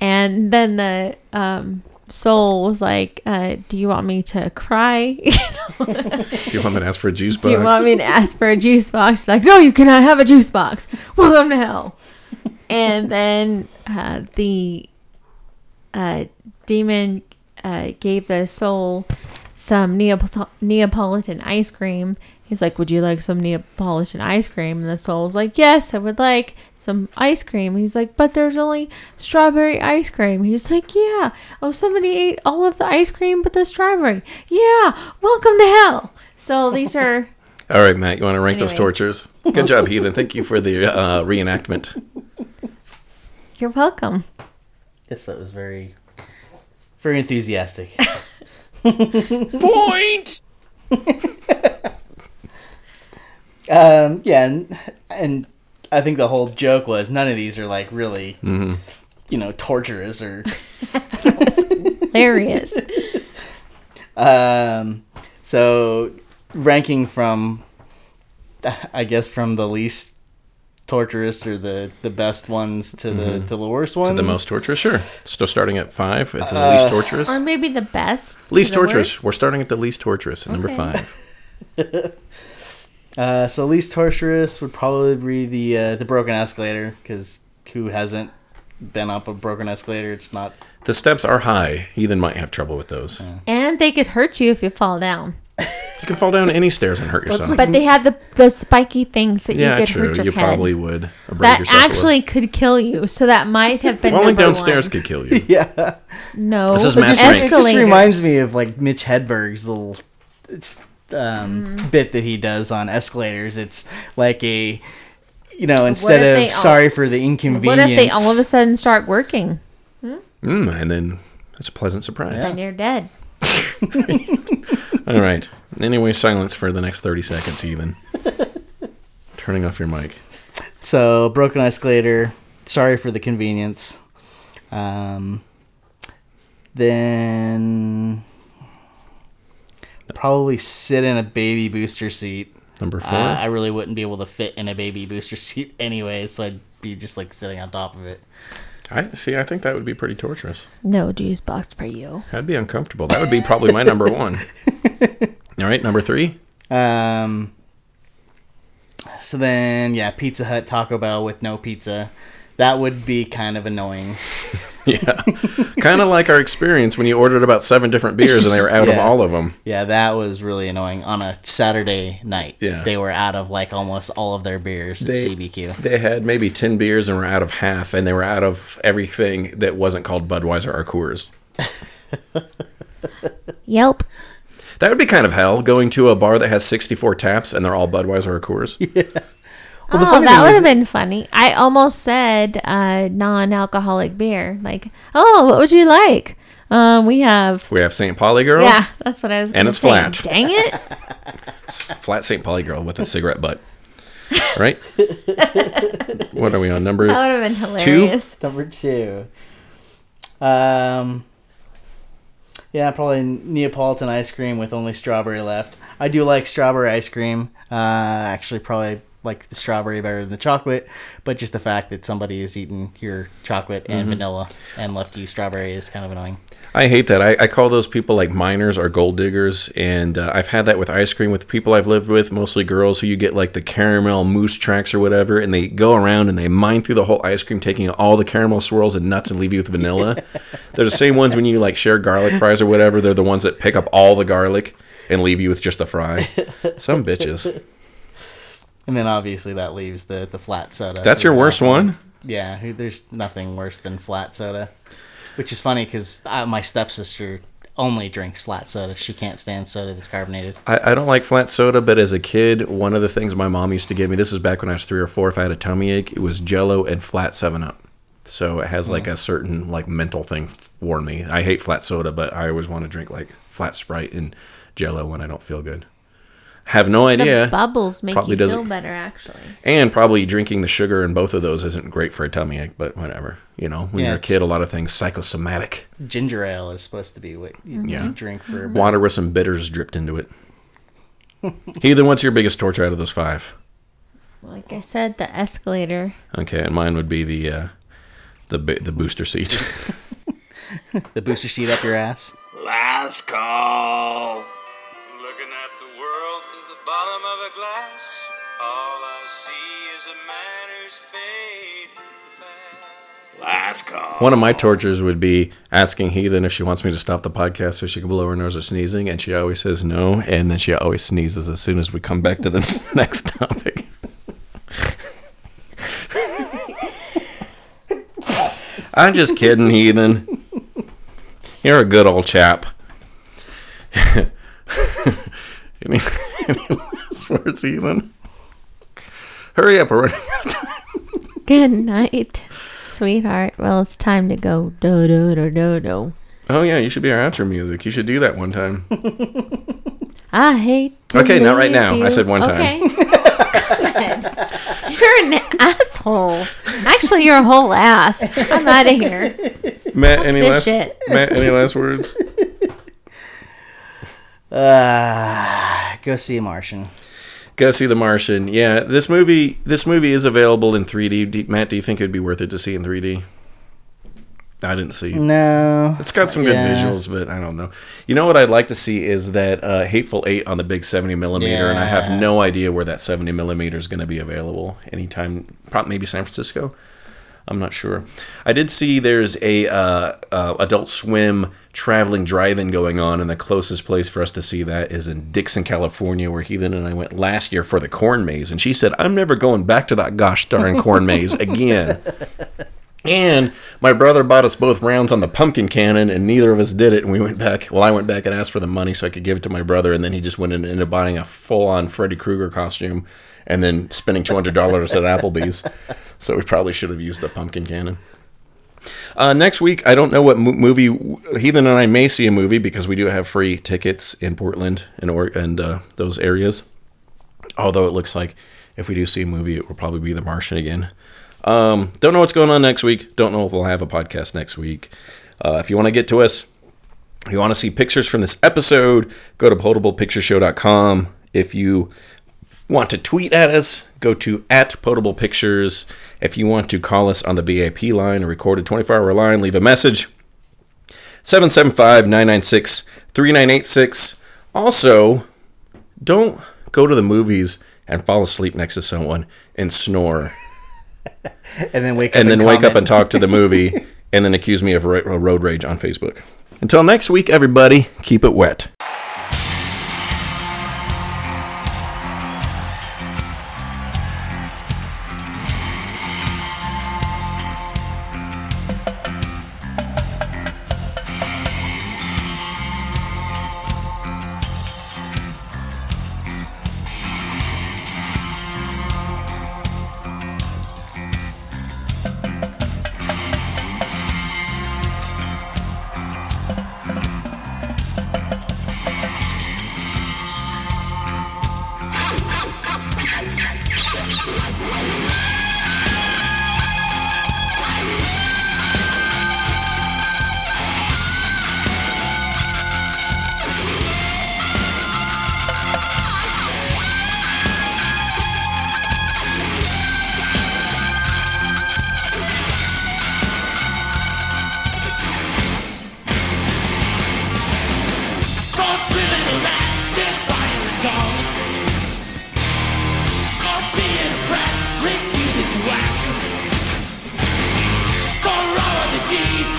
and then the um, soul was like, uh, "Do you want me to cry? Do you want me to ask for a juice box? Do you want me to ask for a juice box?" She's like, "No, you cannot have a juice box. Welcome to hell." and then uh, the uh, demon uh, gave the soul some Neapol- Neapolitan ice cream. He's like, "Would you like some Neapolitan ice cream?" And the soul's like, "Yes, I would like some ice cream." He's like, "But there's only strawberry ice cream." He's like, "Yeah. Oh, somebody ate all of the ice cream but the strawberry. Yeah. Welcome to hell." So these are All right, Matt, you want to rank those tortures? Good job, Heathen. Thank you for the uh, reenactment. you're welcome. Yes, that was very, very enthusiastic. Point. Um, yeah, and, and I think the whole joke was none of these are like really, Mhm. you know, torturous or Hilarious. Um, so ranking from, I guess from the least torturous or the the best ones to the Mhm. to the worst ones. To the most torturous, sure. Still starting at five. It's the least Uh, torturous. Or maybe the best. to Least the torturous. worst. We're starting at the least torturous at number five. Uh, so least torturous would probably be the uh, the broken escalator because who hasn't been up a broken escalator? It's not. The steps are high. Heathen might have trouble with those. And they could hurt you if you fall down. You can fall down any stairs and hurt yourself. But they have the the spiky things that yeah, you could true. hurt your You head. probably would. Abrade that yourself a little. actually could kill you. So that might have been falling number downstairs one. could kill you. yeah. No, This is It mass just, it just reminds me of like Mitch Hedberg's little um, Mm-hmm. bit that he does on escalators. It's like a you know, instead of all- sorry for the inconvenience. What if they all of a sudden start working? Mm, and then that's a pleasant surprise. Then you're dead. All right. Anyway, silence for the next 30 seconds, Heathen. Turning off your mic. So broken escalator. Sorry for the convenience. Um, then probably sit in a baby booster seat. Number four? Uh, I really wouldn't be able to fit in a baby booster seat anyway, so I'd be just like sitting on top of it. I see. I think that would be pretty torturous. No juice box for you. That'd be uncomfortable. That would be probably my number one. All right, number three. Um. So then, yeah, Pizza Hut, Taco Bell with no pizza. That would be kind of annoying. Yeah, kind of like our experience when you ordered about seven different beers and they were out of all of them. Yeah, that was really annoying on a Saturday night. Yeah. They were out of like almost all of their beers They, at CBQ. they had maybe 10 beers and were out of half, and they were out of everything that wasn't called Budweiser or Coors. yep. That would be kind of hell, going to a bar that has 64 taps and they're all Budweiser or Coors. Well, oh, that would have been funny. I almost said uh, non-alcoholic beer. Like, oh, what would you like? Um, we have. We have St. Pauli Girl. Yeah, that's what I was. And it's say. flat. Dang it! Flat St. Pauli Girl with a cigarette butt. Right? what are we on? Number That would have been hilarious. two? hilarious. Number two. Um. Yeah, probably Neapolitan ice cream with only strawberry left. I do like strawberry ice cream. Uh, actually, probably like the strawberry better than the chocolate, but just the fact that somebody has eaten your chocolate and Mhm. vanilla and left you strawberry is kind of annoying. I hate that. I, I call those people like miners or gold diggers, and uh, I've had that with ice cream with people I've lived with, mostly girls, who you get like the caramel moose tracks or whatever, and they go around and they mine through the whole ice cream, taking all the caramel swirls and nuts and leave you with vanilla. They're the same ones when you like share garlic fries or whatever. They're the ones that pick up all the garlic and leave you with just the fry. Some bitches. And then obviously that leaves the the flat soda. That's your worst one? Yeah, there's nothing worse than flat soda, which is funny because my stepsister only drinks flat soda. She can't stand soda that's carbonated. I, I don't like flat soda, but as a kid, one of the things my mom used to give me, this is back when I was three or four, if I had a tummy ache, it was jello and flat 7 Up. So it has like Mm. a certain like mental thing for me. I hate flat soda, but I always want to drink like flat Sprite and jello when I don't feel good. Have no idea. The bubbles make Probably you doesn't- feel better, actually. And probably drinking the sugar in both of those isn't great for a tummy ache, but whatever. You know, when Yeah, you're a kid, a lot of things psychosomatic. Ginger ale is supposed to be what you Yeah. drink for Water with some bitters dripped into it. Heathen, what's your biggest torture out of those five? Like I said, the escalator. Okay, and mine would be the uh, the the booster seat. the booster seat up your ass. Last call. Bottom of a glass. All I see is a man who's fading fast. Last call. One of my tortures would be asking Heathen if she wants me to stop the podcast so she can blow her nose or sneezing, and she always says no, and then she always sneezes as soon as we come back to the next topic. I'm just kidding, Heathen. You're a good old chap. any, any last words, Heathen? Hurry up, we're running out of time. Good night, sweetheart. Well, it's time to go. Do do do do do. Oh yeah, you should be our outro music. You should do that one time. I hate. Okay, not right now. I said one time. Okay. God. You're an asshole. Actually, you're a whole ass. I'm out of here. Matt, any last shit. Matt, any last words? Uh, go see Martian. Go see The Martian. Yeah, this movie this movie is available in 3D. Do- Matt, do you think it'd be worth it to see in 3D? I didn't see. No. It's got some good Yeah. visuals, but I don't know. You know what I'd like to see is that uh, Hateful Eight on the big 70 millimeter, and I have no idea where that 70 millimeter is going to be available anytime. Probably maybe San Francisco. I'm not sure. I did see there's a uh, uh, Adult Swim traveling drive-in going on, and the closest place for us to see that is in Dixon, California, where Heathen and I went last year for the corn maze, and she said, "I'm never going back to that gosh darn corn maze again." And my brother bought us both rounds on the pumpkin cannon, and neither of us did it. And we went back. Well, I went back and asked for the money so I could give it to my brother, and then he just went and ended up buying a full-on Freddy Krueger costume, and then spending two hundred dollars at Applebee's. So we probably should have used the pumpkin cannon. Uh, next week, I don't know what mo- movie Heathen and I may see a movie because we do have free tickets in Portland and or and uh, those areas. Although it looks like if we do see a movie, it will probably be The Martian again. Um, don't know what's going on next week. Don't know if we'll have a podcast next week. Uh, if you want to get to us, if you want to see pictures from this episode, go to potablepictureshow.com. If you want to tweet at us, go to at Potable Pictures. If you want to call us on the BAP line, or record a recorded 24 hour line, leave a message 775 996 3986. Also, don't go to the movies and fall asleep next to someone and snore. and then wake up and then wake up and talk to the movie and then accuse me of road rage on Facebook. Until next week, everybody, keep it wet.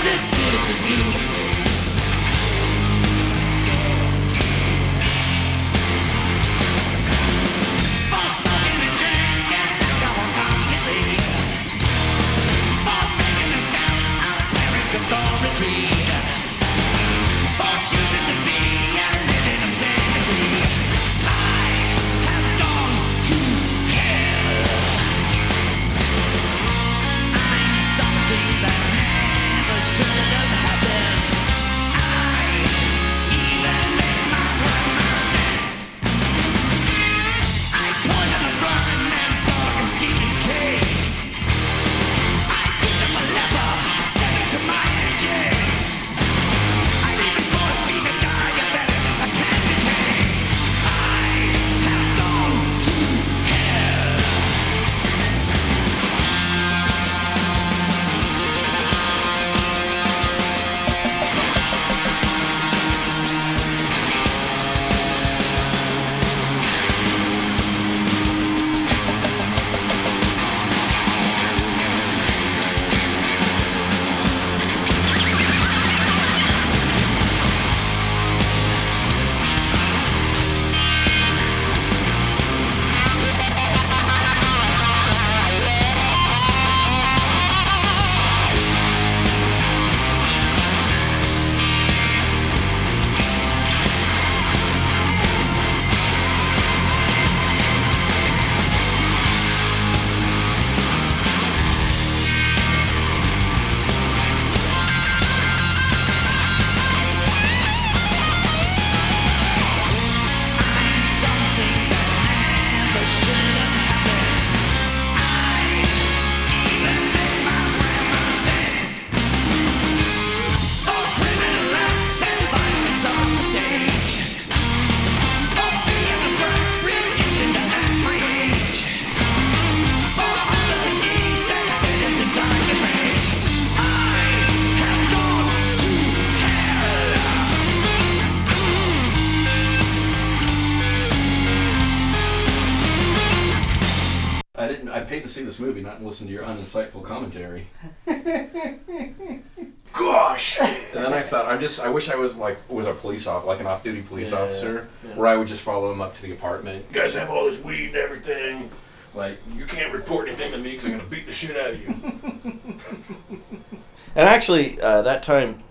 I to see this movie, not listen to your uninsightful commentary. Gosh! And then I thought, I'm just. I wish I was like was a police officer, like an off-duty police Yeah, officer, yeah. where I would just follow him up to the apartment. You guys have all this weed and everything. Like, you can't report anything to me because I'm going to beat the shit out of you. and actually, uh, that time,